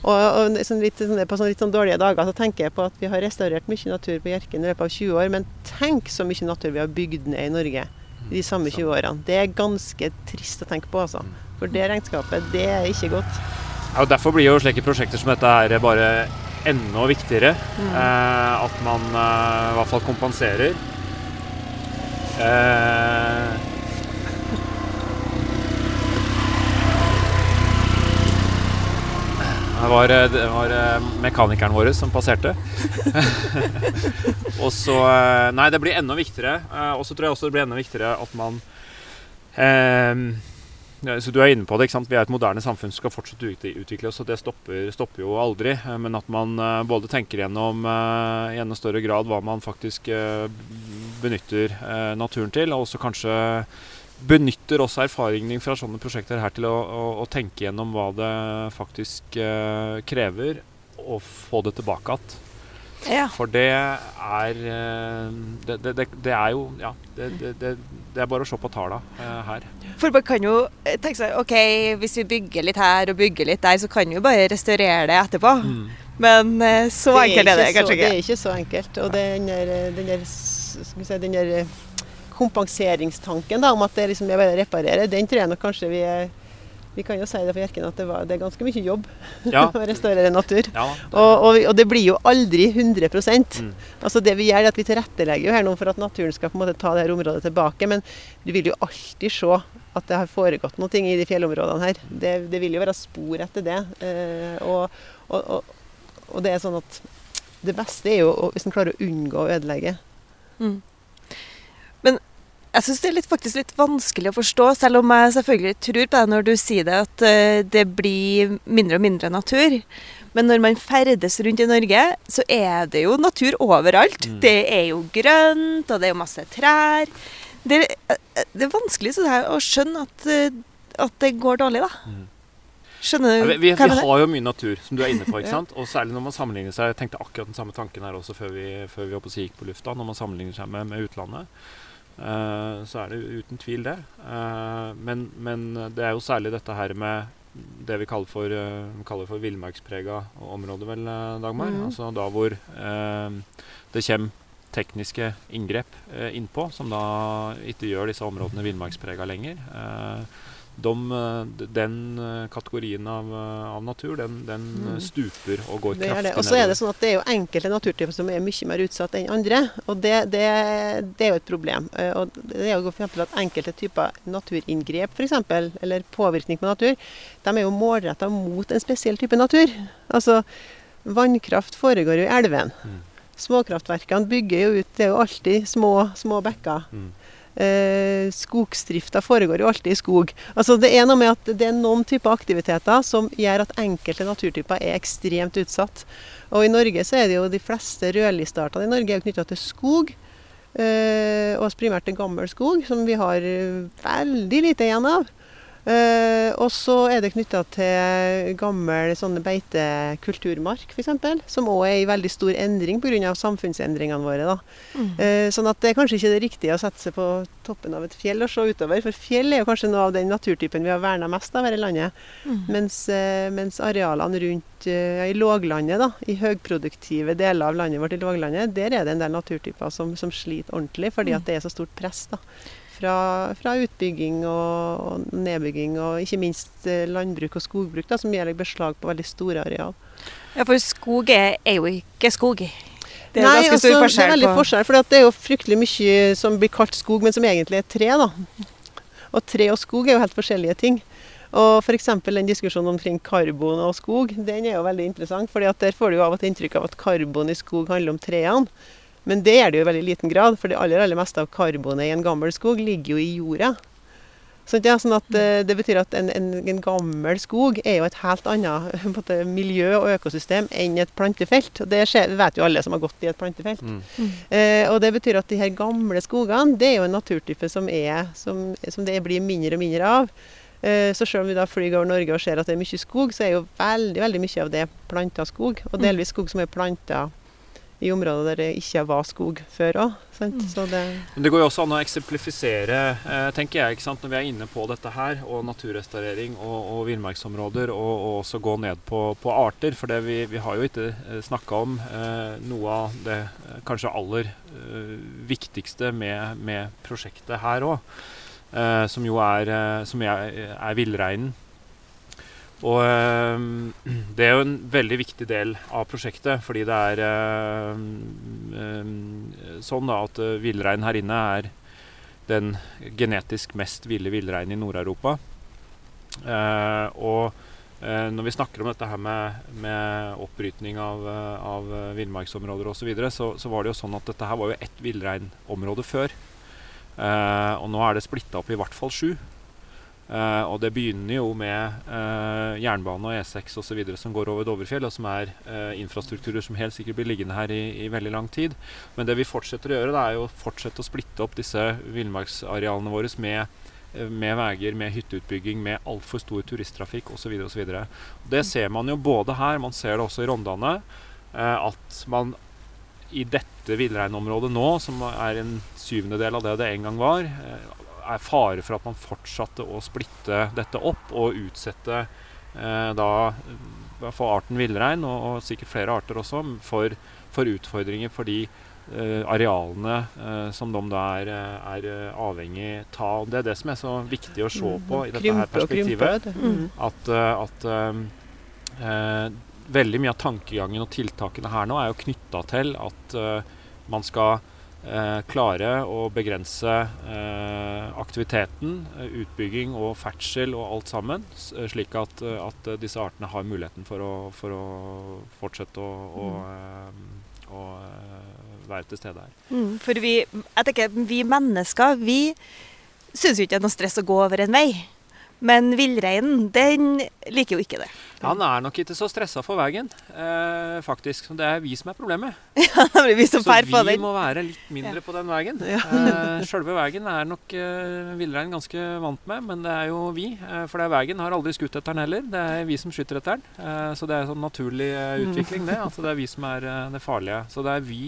Og, og sånn litt, sånn, På sånn litt sånn dårlige dager så tenker jeg på at vi har restaurert mye natur på Hjerkinn i løpet av 20 år, men tenk så mye natur vi har bygd ned i Norge de samme 20 årene. Det er ganske trist å tenke på, altså. For det regnskapet, det er ikke godt. Ja, og Derfor blir jo slike prosjekter som dette her bare enda viktigere. Mm. Eh, at man eh, i hvert fall kompenserer. Eh, det var, eh, det var, eh, mekanikeren vår som passerte. og så eh, Nei, det blir enda viktigere. Og så tror jeg også det blir enda viktigere at man så Du er inne på det. ikke sant? Vi er et moderne samfunn som skal fortsette å utvikle oss, og det stopper, stopper, jo aldri. Men at man både tenker gjennom i enda større grad hva man faktisk benytter naturen til, og også kanskje benytter også erfaringene fra sånne prosjekter her til å, å, å tenke gjennom hva det faktisk krever å få det tilbake igjen. Ja. For det er eh, det, det, det, er jo Ja. Det, er bare å se på tallene uh, her. For man kan jo eh, tenke seg OK, hvis vi bygger litt her og bygger litt der, så kan vi jo bare restaurere det etterpå. Mm. Men så enkelt er det kanskje ikke. Det er ikke så enkelt. Og den der, den der, si, den der kompenseringstanken da, om at det liksom er bare å reparere, den tror jeg nok kanskje vi er vi kan jo si det for Hjerken at det, var, det er ganske mye jobb ja. å restaurere natur. Ja, det og, og, og, det blir jo aldri 100 mm. Altså Det vi gjør, er at vi tilrettelegger jo her nå for at naturen skal på en måte ta det her området tilbake. Men du vil jo alltid se at det har foregått noe i de fjellområdene her. Det, det vil jo være spor etter det. Eh, og, og, det er sånn at det beste er jo hvis en klarer å unngå å ødelegge. Mm. Jeg syns det er litt, faktisk litt vanskelig å forstå, selv om jeg selvfølgelig tror på deg når du sier det, at uh, det blir mindre og mindre natur. Men når man ferdes rundt i Norge, så er det jo natur overalt. Mm. Det er jo grønt, og det er jo masse trær. Det, eh, det er vanskelig å skjønne at, eh, at, det går dårlig, da. Mm. Skjønner du? Ja, vi, vi, vi har jo mye natur, som du er inne på. ikke sant? Og særlig når man sammenligner seg Jeg tenkte akkurat den samme tanken her også før vi, før vi gikk på lufta. Når man sammenligner seg med, med utlandet. Eh, så er det uten tvil det. Eh, men, men, det er jo særlig dette her med det vi kaller for, uh, kaller for villmarksprega område, vel, Dagmar. Mm. Altså da hvor det kommer tekniske inngrep innpå, som da ikke gjør disse områdene villmarksprega lenger de, eh, den eh, kategorien av, eh, av natur, den, den mm. stuper og går kraftig nedover. Og så er det sånn at det er jo enkelte naturtyper som er mye mer utsatt enn andre. Og det, det, det er jo et problem. Og det er jo for at enkelte typer naturinngrep, f.eks., eller påvirkning på natur, de er jo målretta mot en spesiell type natur. Altså, vannkraft foregår jo i elven. Mm. Småkraftverkene bygger jo ut Det er jo alltid små, små bekker. Mm eh, skogsdrifta foregår jo alltid i skog. Altså Det er noe med at det er noen typer aktiviteter som gjør at enkelte naturtyper er ekstremt utsatt. Og I Norge så er det jo de fleste rødlisteartene i Norge er knytta til skog. Eh, og primært til gammel skog, som vi har veldig lite igjen av. Uh, og så er det knytta til gammel sånne beitekulturmark f.eks., som òg er i veldig stor endring pga. samfunnsendringene våre. Mm. Uh, sånn at det er kanskje ikke det riktige å sette seg på toppen av et fjell og se utover. For fjell er jo kanskje noe av den naturtypen vi har verna mest av her i landet. Mm. Mens, uh, mens, arealene rundt i låglandet, da, i høyproduktive deler av landet vårt i låglandet, der er det en del naturtyper som, som sliter ordentlig fordi mm. at det er så stort press. da fra, fra utbygging og, og, nedbygging, og ikke minst eh, landbruk og skogbruk, da, som gjør beslag på veldig store areal. Ja, For skog er, er jo ikke skog. Det er Nei, ganske stor altså, forskjell. Det er veldig forskjell, for det er jo fryktelig mye som blir kalt skog, men som egentlig er tre. da. Og tre og skog er jo helt forskjellige ting. Og f.eks. den diskusjonen omkring karbon og skog, den er jo veldig interessant. fordi at der får du jo av og til inntrykk av at karbon i skog handler om trærne. Men det er det jo i veldig liten grad, for det aller, aller meste av karbonet i en gammel skog ligger jo i jorda. Sånn, ja, sånn at uh, Det betyr at en, en, en, gammel skog er jo et helt annet måte, miljø og økosystem enn et plantefelt. og Det skjer, vet jo alle som har gått i et plantefelt. Mm. Eh, og Det betyr at de her gamle skogene det er jo en naturtype som, er, som, som det blir mindre og mindre av. Eh, så selv om vi da flyr over Norge og ser at det er mye skog, så er jo veldig veldig mye av det planta skog. Og mm. delvis skog som er planta i områder der det ikke var skog før òg. Mm. Det, det går jo også an å eksemplifisere, eh, tenker jeg, når vi er inne på dette her, og naturrestaurering og, og villmarksområder, og, og, også gå ned på, på arter. For vi, vi, har jo ikke eh, snakka om eh, noe av det eh, kanskje aller eh, viktigste med, med, prosjektet her òg, eh, som jo er, som er, er villreinen. Og øh, det er jo en veldig viktig del av prosjektet, fordi det er øh, sånn da at villrein her inne er den genetisk mest ville villreinen i Nord-Europa. og når vi snakker om dette her med, med oppbrytning av, av villmarksområder osv., så, videre, så så var det jo sånn at dette her var jo ett villreinområde før. og nå er det splitta opp i hvert fall sju. Eh, og det begynner jo med uh, jernbane og E6 osv. som går over Dovrefjell, og som er uh, infrastrukturer som helt sikkert blir liggende her i, i, veldig lang tid. Men det vi fortsetter å gjøre, det er jo å fortsette å splitte opp disse villmarksarealene våre med med veier, med hytteutbygging, med altfor stor turisttrafikk osv. Det ser man jo både her, man ser det også i Rondane, at man i dette villreinområdet nå, som er en syvendedel av det det en gang var, er fare for at man fortsatte å splitte dette opp og utsette eh, da for arten villrein, og, og, sikkert flere arter også, for, for utfordringer fordi eh, arealene eh, som de da er, eh, er avhengig av. Det er det som er så viktig å se mm. på i dette her perspektivet. Mm. At, at uh, veldig mye av tankegangen og tiltakene her nå er jo knytta til at man skal klare å begrense aktiviteten, utbygging og ferdsel og alt sammen, slik at, at, disse artene har muligheten for å, for å fortsette å, å, mm. å være til stede her. Mm, for vi, jeg tenker, vi mennesker vi syns jo ikke det er noe stress å gå over en vei. Men villreinen, den liker jo ikke det. Han er nok ikke så stressa for veien, eh, faktisk. Det er vi som er problemet. Ja, det blir vi som så vi må være litt mindre ja. på den veien. Ja. eh, Sjølve veien er nok eh, villreinen ganske vant med, men det er jo vi. Eh, for det er veien har aldri skutt etter den heller. Det er vi som skyter etter den. Eh, så det er en sånn naturlig eh, utvikling, det. Altså det er vi som er eh, det farlige. Så det er vi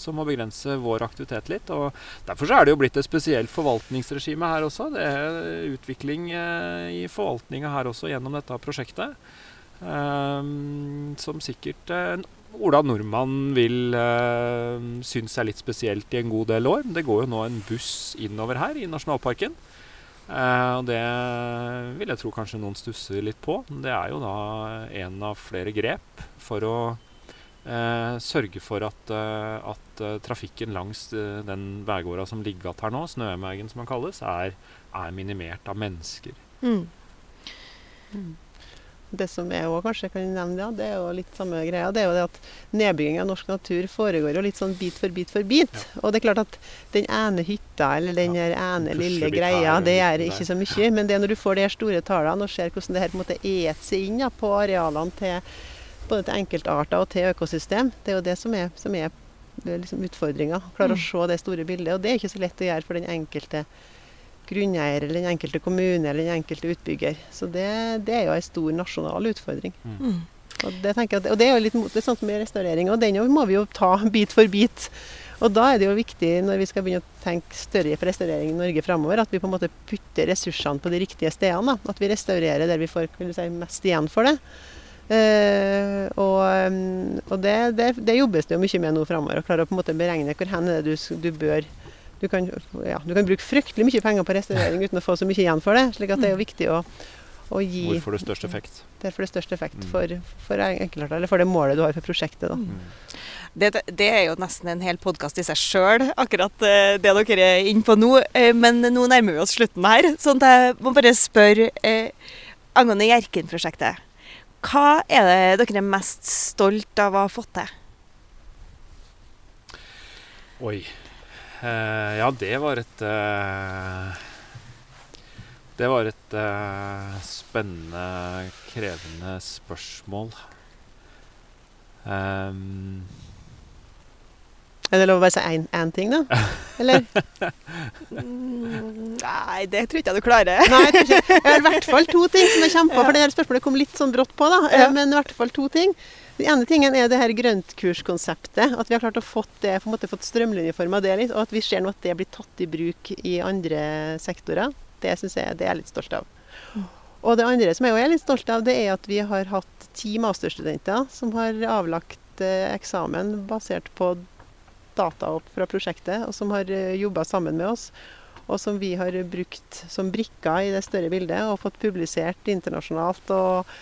som må begrense vår aktivitet litt. og Derfor er det jo blitt et spesielt forvaltningsregime her også. Det er utvikling eh, i forvaltninga her også gjennom dette prosjektet. Um, som sikkert uh, Ola Nordmann vil synes er litt spesielt i en god del år. Det går jo nå en buss innover her i nasjonalparken. Og det vil jeg tro kanskje noen stusser litt på. Det er jo da en av flere grep for å eh, sørge for at, eh, at uh, trafikken langs den veigårda som ligger igjen her nå, Snøheimergen som den kalles, er, er, minimert av mennesker. Mm. Mm. Det som jeg òg kanskje kan nevne, ja, det er jo litt samme greia. Det er jo det at nedbygging av norsk natur foregår jo litt sånn bit for bit for bit. Ja. Og det er klart at den ene hytta eller den ja. ene lille greia, det gjør ikke så mye. Men det er når du får de store tallene og ser hvordan det her på en måte eter seg inn ja, på arealene til både til enkeltarter og til økosystem. Det er jo det som er, som er liksom utfordringa. Klare mm. å se det store bildet. Og det er ikke så lett å gjøre for den enkelte grunneier eller den enkelte kommune eller den enkelte utbygger. Så det, det er jo en stor nasjonal utfordring. Mm. mm. Og, det jeg, og, det er jo litt, litt sånn med restaurering, og den må vi jo ta bit for bit. Og da er det jo viktig når vi skal begynne å tenke større for restaurering i Norge framover, at vi på en måte putter ressursene på de riktige stedene. Da. At vi restaurerer der vi får si, mest igjen for det. Uh, og, um, og det, det, det, jobbes det jo mye med nå framover. Å klare å på en måte beregne hvor hen er det du, du bør du kan, ja, du kan, bruke fryktelig mye penger på restaurering uten å få så mye igjen for det. slik at det er jo viktig å, å gi Hvor får du størst effekt? Der får du størst effekt mm. for, for, eller for det målet du har for prosjektet. da. Mm. Det, det, er jo nesten en hel podkast i seg sjøl, akkurat eh, det dere er inne på nå. Eh, men nå nærmer vi oss slutten her. sånn at jeg må bare spørre eh, angående Hjerkinn-prosjektet. Hva er det dere er mest stolt av å ha fått til? Oi. Eh, ja, det var et eh, Det var et eh, spennende, krevende spørsmål. Um, er det lov å bare si én ting, da? Eller? Mm, nei, det tror ikke jeg du klarer. Nei, jeg, ikke. jeg har i hvert fall to ting som jeg kommer på, for det her spørsmålet kom litt sånn brått på. da. Ja. Men i hvert fall to ting. Den ene tingen er det her grøntkurskonseptet. At vi har klart å fått det, på en måte fått strømlinjeforma det litt, og at vi ser nå at det blir tatt i bruk i andre sektorer. Det syns jeg det er jeg litt stolt av. Og det andre som jeg er litt stolt av, det er at vi har hatt ti masterstudenter som har avlagt eh, eksamen basert på data opp fra prosjektet, og som har eh, jobba sammen med oss. Og som vi har brukt som brikker i det større bildet, og fått publisert internasjonalt. Og,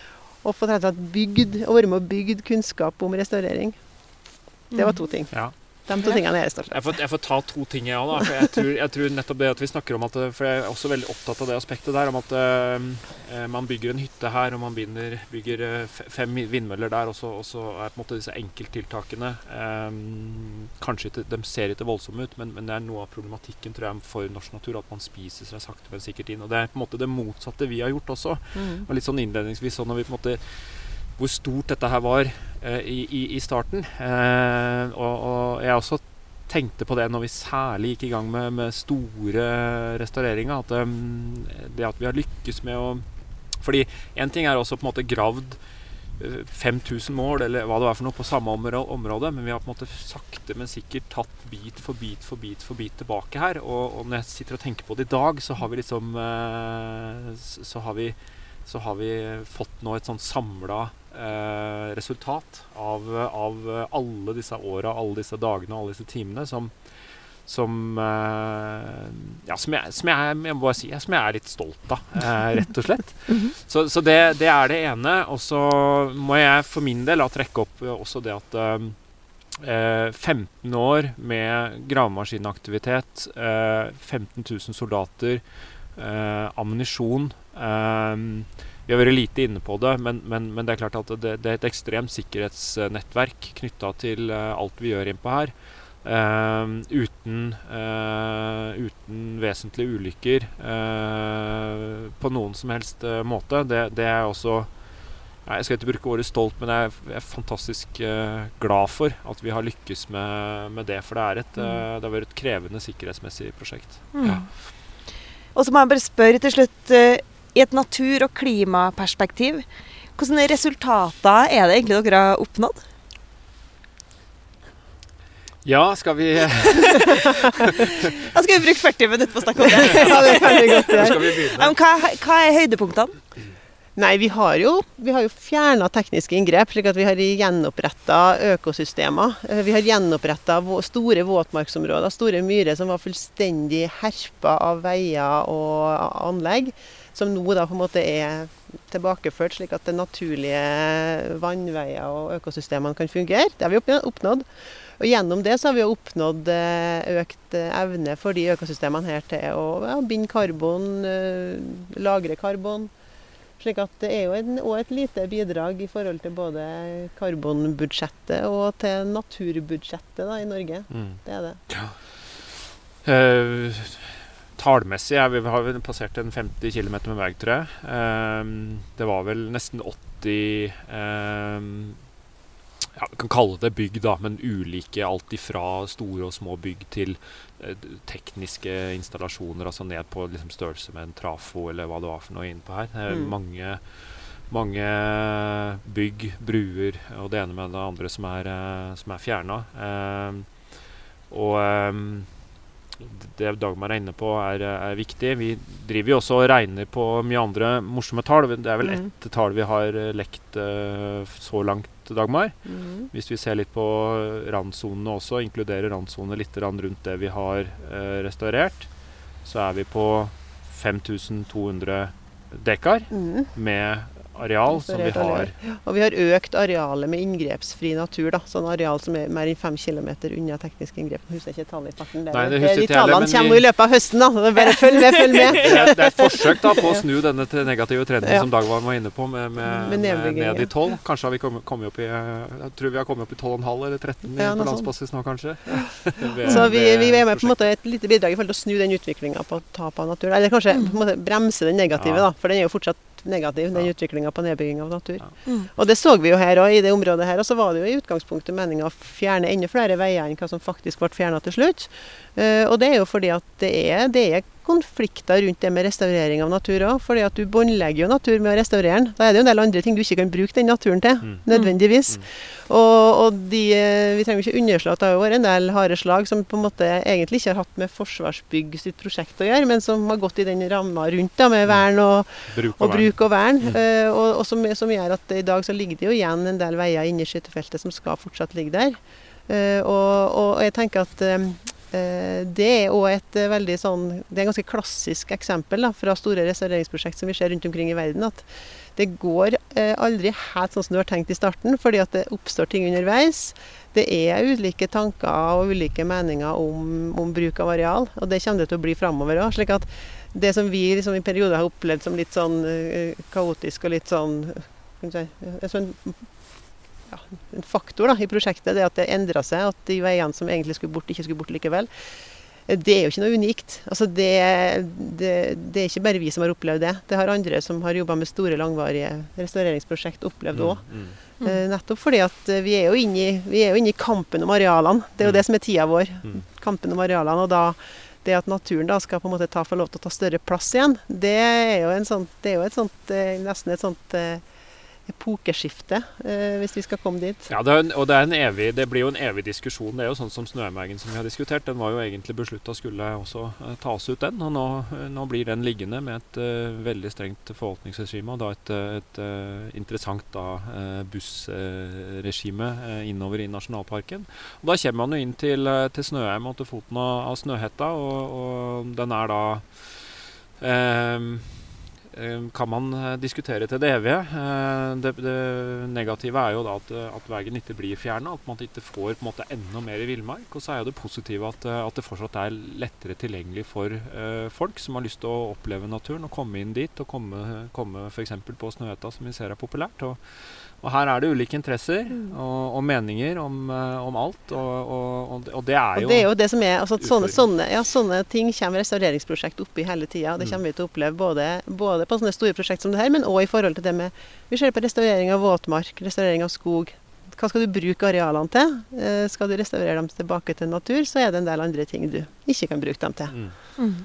og fått rett og slett bygd, og vært med og bygd kunnskap om restaurering. Det var to ting. Ja. De to tingene er jeg stolt av. Jeg, jeg får, ta to ting, ja, da. For Jeg, tror, jeg tror nettopp det at vi snakker om at For jeg er også veldig opptatt av det aspektet der. Om at uh, man bygger en hytte her, og man binder, bygger fem vindmøller der. Og så, er på en måte disse enkelttiltakene um, Kanskje ikke, de ser ikke voldsomme ut, men, men, det er noe av problematikken tror jeg, for norsk natur. At man spiser seg sakte, men sikkert inn. Og det er på en måte det motsatte vi har gjort også. Mm. Og litt sånn innledningsvis sånn når vi på en måte hvor stort dette her var eh, i, i, i, starten. Eh, og, og, jeg også tenkte på det når vi særlig gikk i gang med, med store restaureringer. At um, det at vi har lykkes med å Fordi én ting er også på en måte gravd 5000 mål eller hva det var for noe på samme område, men vi har på en måte sakte, men sikkert tatt bit for bit for bit for bit tilbake her. Og, og når jeg sitter og tenker på det i dag, så har vi liksom Så har vi, så har vi fått nå et sånn samla eh, resultat av, av, alle disse åra, alle disse dagene og alle disse timene som, som, eh, ja, som, jeg, som jeg, jeg, må si, som jeg er litt stolt av, eh, rett og slett. Mhm. Så, så det, det, er det ene. Og så må jeg for min del trekke opp også det at 15 eh, år med gravemaskinaktivitet, 15 000 soldater, ammunisjon vi har vært lite inne på det, men, men, men det er klart at det, det, er et ekstremt sikkerhetsnettverk knytta til uh, alt vi gjør innpå her. Uh, uten, uh, uten, vesentlige ulykker på noen som helst måte. Det, det, er også Jeg skal ikke bruke ordet stolt, men jeg er, jeg er fantastisk glad for at vi har lykkes med, med det. For det, er et, mm. det har vært et krevende sikkerhetsmessig prosjekt. Mm. Ja. Og så må jeg bare spørre til slutt i et natur- og klimaperspektiv, hvilke resultater er det egentlig dere har oppnådd? Ja, skal vi Da skal vi bruke 40 minutter på å snakke om det. ja, det kan vi godt gjøre. Hva, hva er høydepunktene? Nei, vi har jo, vi jo fjerna tekniske inngrep, slik at vi har gjenoppretta økosystemer. Eh, vi har gjenoppretta store våtmarksområder, store myrer som var fullstendig herpa av veier og anlegg som nå da på en måte er tilbakeført, slik at det naturlige vannveier og økosystemene kan fungere. Det har vi oppnådd. Og Gjennom det så har vi oppnådd eh, økt eh, evne for de økosystemene her til å ja, binde karbon, eh, lagre karbon. Slik at det er jo en, et lite bidrag i forhold til både karbonbudsjettet og til naturbudsjettet da, i Norge. Mm. Det er det. Ja. Uh, Tallmessig ja, vi har vi passert en 50 km med vei, tror jeg. Um, det var vel nesten 80 um, ja, Vi kan kalle det bygg, da, men ulike. Alt ifra store og små bygg til uh, tekniske installasjoner. Altså ned på liksom, størrelse med en trafo eller hva det var for noe innpå her. Uh, mm. mange, mange bygg, bruer og det ene med det andre som er, uh, er fjerna. Um, og det Dagmar er inne på, er, er, viktig. Vi driver jo også og regner på mye andre morsomme tall. Det er vel mm. ett tall vi har eh, lekt uh, så langt, Dagmar. Mm. Hvis vi ser litt på randsonene også, inkluderer randsonene litt rundt det vi har uh, restaurert, så er vi på 5200 dekar mm. med areal som vi har. Og vi har økt arealet med inngrepsfri natur. da, sånn Areal som er mer enn fem km unna tekniske inngrep. Jeg husker ikke tallet i farten. Det, Nei, det det, de tallene kommer i løpet av høsten. da, bare følg med, følg med. det, er, det er et forsøk da på å snu denne negative trenden ja. som Dagvann var inne på, med, med, med ned i 12. Kanskje har vi kommet, kommet opp i jeg tror vi har kommet opp i 12,5 eller 13 ja, på landsbasis nå, kanskje. ved, så vi, vi, er med på en måte et lite bidrag i forhold til å snu den utviklinga på tap av natur. Eller kanskje på en måte bremse den negative, da, for den er jo fortsatt negativ, den utviklinga på nedbygging av natur. Mm. Og det så vi jo her òg, i det området her. Og så var det jo i utgangspunktet meninga å fjerne enda flere veier enn hva som faktisk ble fjerna til slutt. Uh, og det er jo fordi at det er, det er konflikter rundt det med restaurering av natur òg. fordi at du båndlegger jo natur med å restaurere den. Da er det jo en del andre ting du ikke kan bruke den naturen til, mm. nødvendigvis. Mm. Og, og de, eh, vi trenger ikke underslå at det har vært en del harde slag som på en måte egentlig ikke har hatt med Forsvarsbygg sitt prosjekt å gjøre, men som har gått i den ramma rundt da, med mm. vern og bruk og, og, bruk og vern. Mm. Uh, og, og som, som, gjør at i dag så ligger det jo igjen en del veier inne i som skal fortsatt ligge der. Uh, og, jeg tenker at um, det er òg et eh, veldig sånn Det er et ganske klassisk eksempel da, fra store restaureringsprosjekt som vi ser rundt omkring i verden. At det går eh, aldri helt sånn som du har tenkt i starten, fordi at det oppstår ting underveis. det er ulike tanker og ulike meninger om, om bruk av areal, og det kommer det til å bli framover òg. At det som vi liksom i perioder har opplevd som litt sånn kaotisk og litt sånn, sånn ja, en faktor da, i prosjektet, det at det endra seg, at de veiene som egentlig skulle bort, ikke skulle bort likevel. Det er jo ikke noe unikt. Altså det, det, det, er ikke bare vi som har opplevd det. Det har andre som har jobba med store, langvarige restaureringsprosjekt opplevd òg. Mm, mm. Eh, nettopp fordi at vi er, jo inne i, vi er jo inne i kampen om arealene. Det er jo mm. det som er tida vår. Mm. Kampen om arealene. og da det at naturen da skal på en måte ta, få lov til å ta større plass igjen, det er jo, sånt, det er jo et sånt, eh, nesten et sånt eh, epokeskifte, eh, hvis vi skal komme dit. Ja, det en, og det, evig, det, blir jo en evig diskusjon. Det er jo sånn som Snøheimergen som vi har diskutert. Den var jo egentlig beslutta skulle også eh, tas ut, den. Og nå, uh, nå, blir den liggende med et eh, veldig strengt forvaltningsregime. Og da et, et interessant da, bussregime innover i nasjonalparken. Og da kommer man jo inn til, til Snøheim og til foten av, av Snøhetta, og, og den er da Eh, kan man eh, diskutere til det evige. Eh, det, det negative er jo da at, at veien ikke blir fjerna, at man ikke får på en måte enda mer i villmark. Og så er jo det positive at, at, det fortsatt er lettere tilgjengelig for uh, folk som har lyst til å oppleve naturen og komme inn dit. Og komme, komme f.eks. på Snøhetta, som vi ser er populært. og og her er det ulike interesser mm. og, og meninger om, uh, om alt, og, og, og, det er jo Og det er jo det som er altså, sånne, sånne, ja, sånne, ting kommer restaureringsprosjekt oppi hele tida. Det mm. kommer vi til å oppleve både, både, på sånne store prosjekt som det her, men òg i forhold til det med Vi ser på restaurering av våtmark, restaurering av skog. Hva skal du bruke arealene til? Uh, skal du restaurere dem tilbake til natur, så er det en del andre ting du ikke kan bruke dem til. Mm.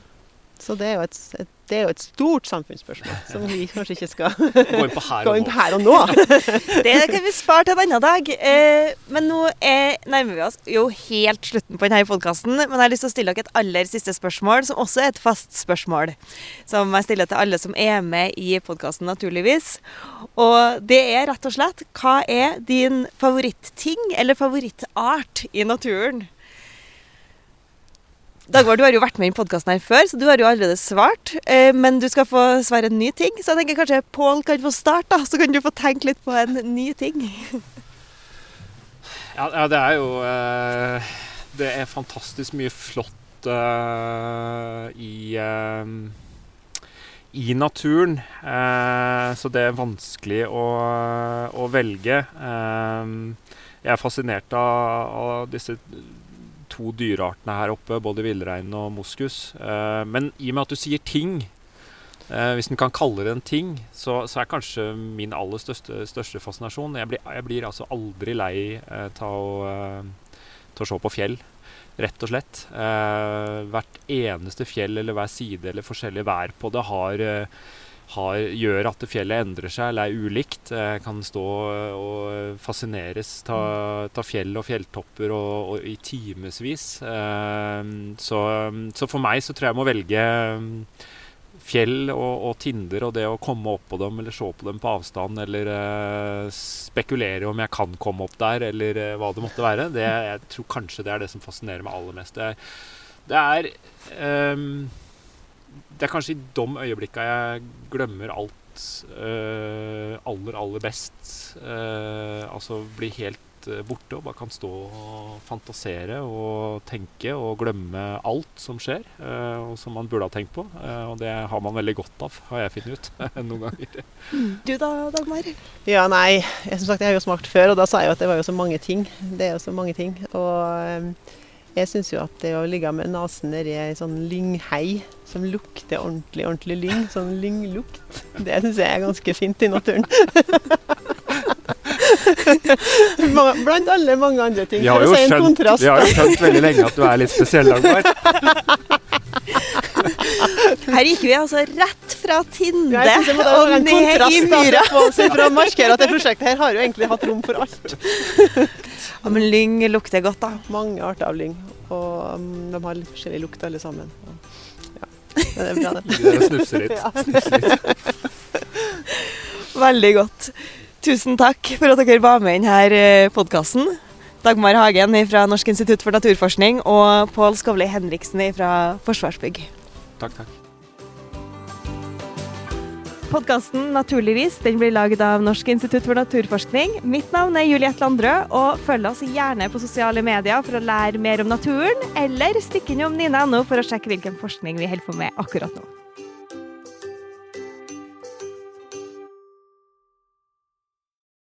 Så det er, et, et, det er, jo et, stort samfunnsspørsmål som vi kanskje ikke skal gå inn på her, og, inn på her og nå. det kan vi spare til en annen dag. Eh, men nå er, nærmer vi oss jo helt slutten på denne podkasten. Men jeg har lyst til å stille dere et aller siste spørsmål, som også er et fast spørsmål. Som jeg stiller til alle som er med i podkasten, naturligvis. Og det er rett og slett hva er din favoritting eller favorittart i naturen? Dagmar, du har jo vært med i podkasten her før, så du har jo allerede svart. Eh, men du skal få svare en ny ting. Så jeg tenker kanskje Pål kan få starte, da. Så kan du få tenke litt på en ny ting. ja, ja, det er jo eh, Det er fantastisk mye flott eh, i eh, i naturen. Eh, så det er vanskelig å, å velge. Eh, jeg er fascinert av, av disse to dyreartene her oppe, både villrein og moskus. Eh, men i og med at du sier ting, eh, hvis en kan kalle det en ting, så, så er kanskje min aller største, største fascinasjon jeg blir, jeg blir, altså aldri lei eh, til å, å se på fjell rett og slett. Eh, hvert eneste fjell eller hver side eller forskjellig vær på det har eh, har, gjør at fjellet endrer seg eller er ulikt. Jeg kan stå og fascineres av fjell og fjelltopper og, og i timevis. Ehm, så, så, for meg så tror jeg jeg må velge um, fjell og, og, Tinder og det å komme opp på dem eller se på dem på avstand eller uh, spekulere om jeg kan komme opp der eller hva det måtte være. Det, jeg tror kanskje det er det som fascinerer meg aller mest. Det, det er um, det er kanskje i de øyeblikka jeg glemmer alt uh, aller, aller best. Uh, altså blir helt uh, borte og bare kan stå og fantasere og tenke og glemme alt som skjer, og som man burde ha tenkt på. og det har man veldig godt av, har jeg funnet ut noen ganger. Du da, Dagmar? Ja, nei, jeg, som sagt, jeg har jo smakt før, og da sa jeg jo at det var jo så mange ting. Det er jo så mange ting. og... Jeg syns jo at det å ligge med nesen nedi ei sånn lynghei som lukter ordentlig, ordentlig lyng, sånn lynglukt, det syns jeg er ganske fint i naturen. Blant alle mange andre ting. Vi har, jo skjønt, vi har jo skjønt veldig lenge at du er litt spesiell, Dagmar. Her gikk vi altså rett fra Tinde og ned i myra. For å markere at det prosjektet her har jo egentlig hatt rom for alt. Ja, Men lyng lukter godt, da. Mange arter av lyng. Og um, de har litt forskjellig lukt alle sammen. Ja. det er bra, det. Snufse litt. Ja. Litt. Veldig godt. Tusen takk for at dere var med i denne eh, podkasten. Dagmar Hagen fra Norsk institutt for naturforskning og Pål Skovli Henriksen fra Forsvarsbygg. Takk, takk. Podkasten Naturligvis den blir laget av Norsk institutt for naturforskning. Mitt navn er Juliette Landrød, og følg oss gjerne på sosiale medier for å lære mer om naturen, eller stikk innom nina.no for å sjekke hvilken forskning vi holder på med akkurat nå.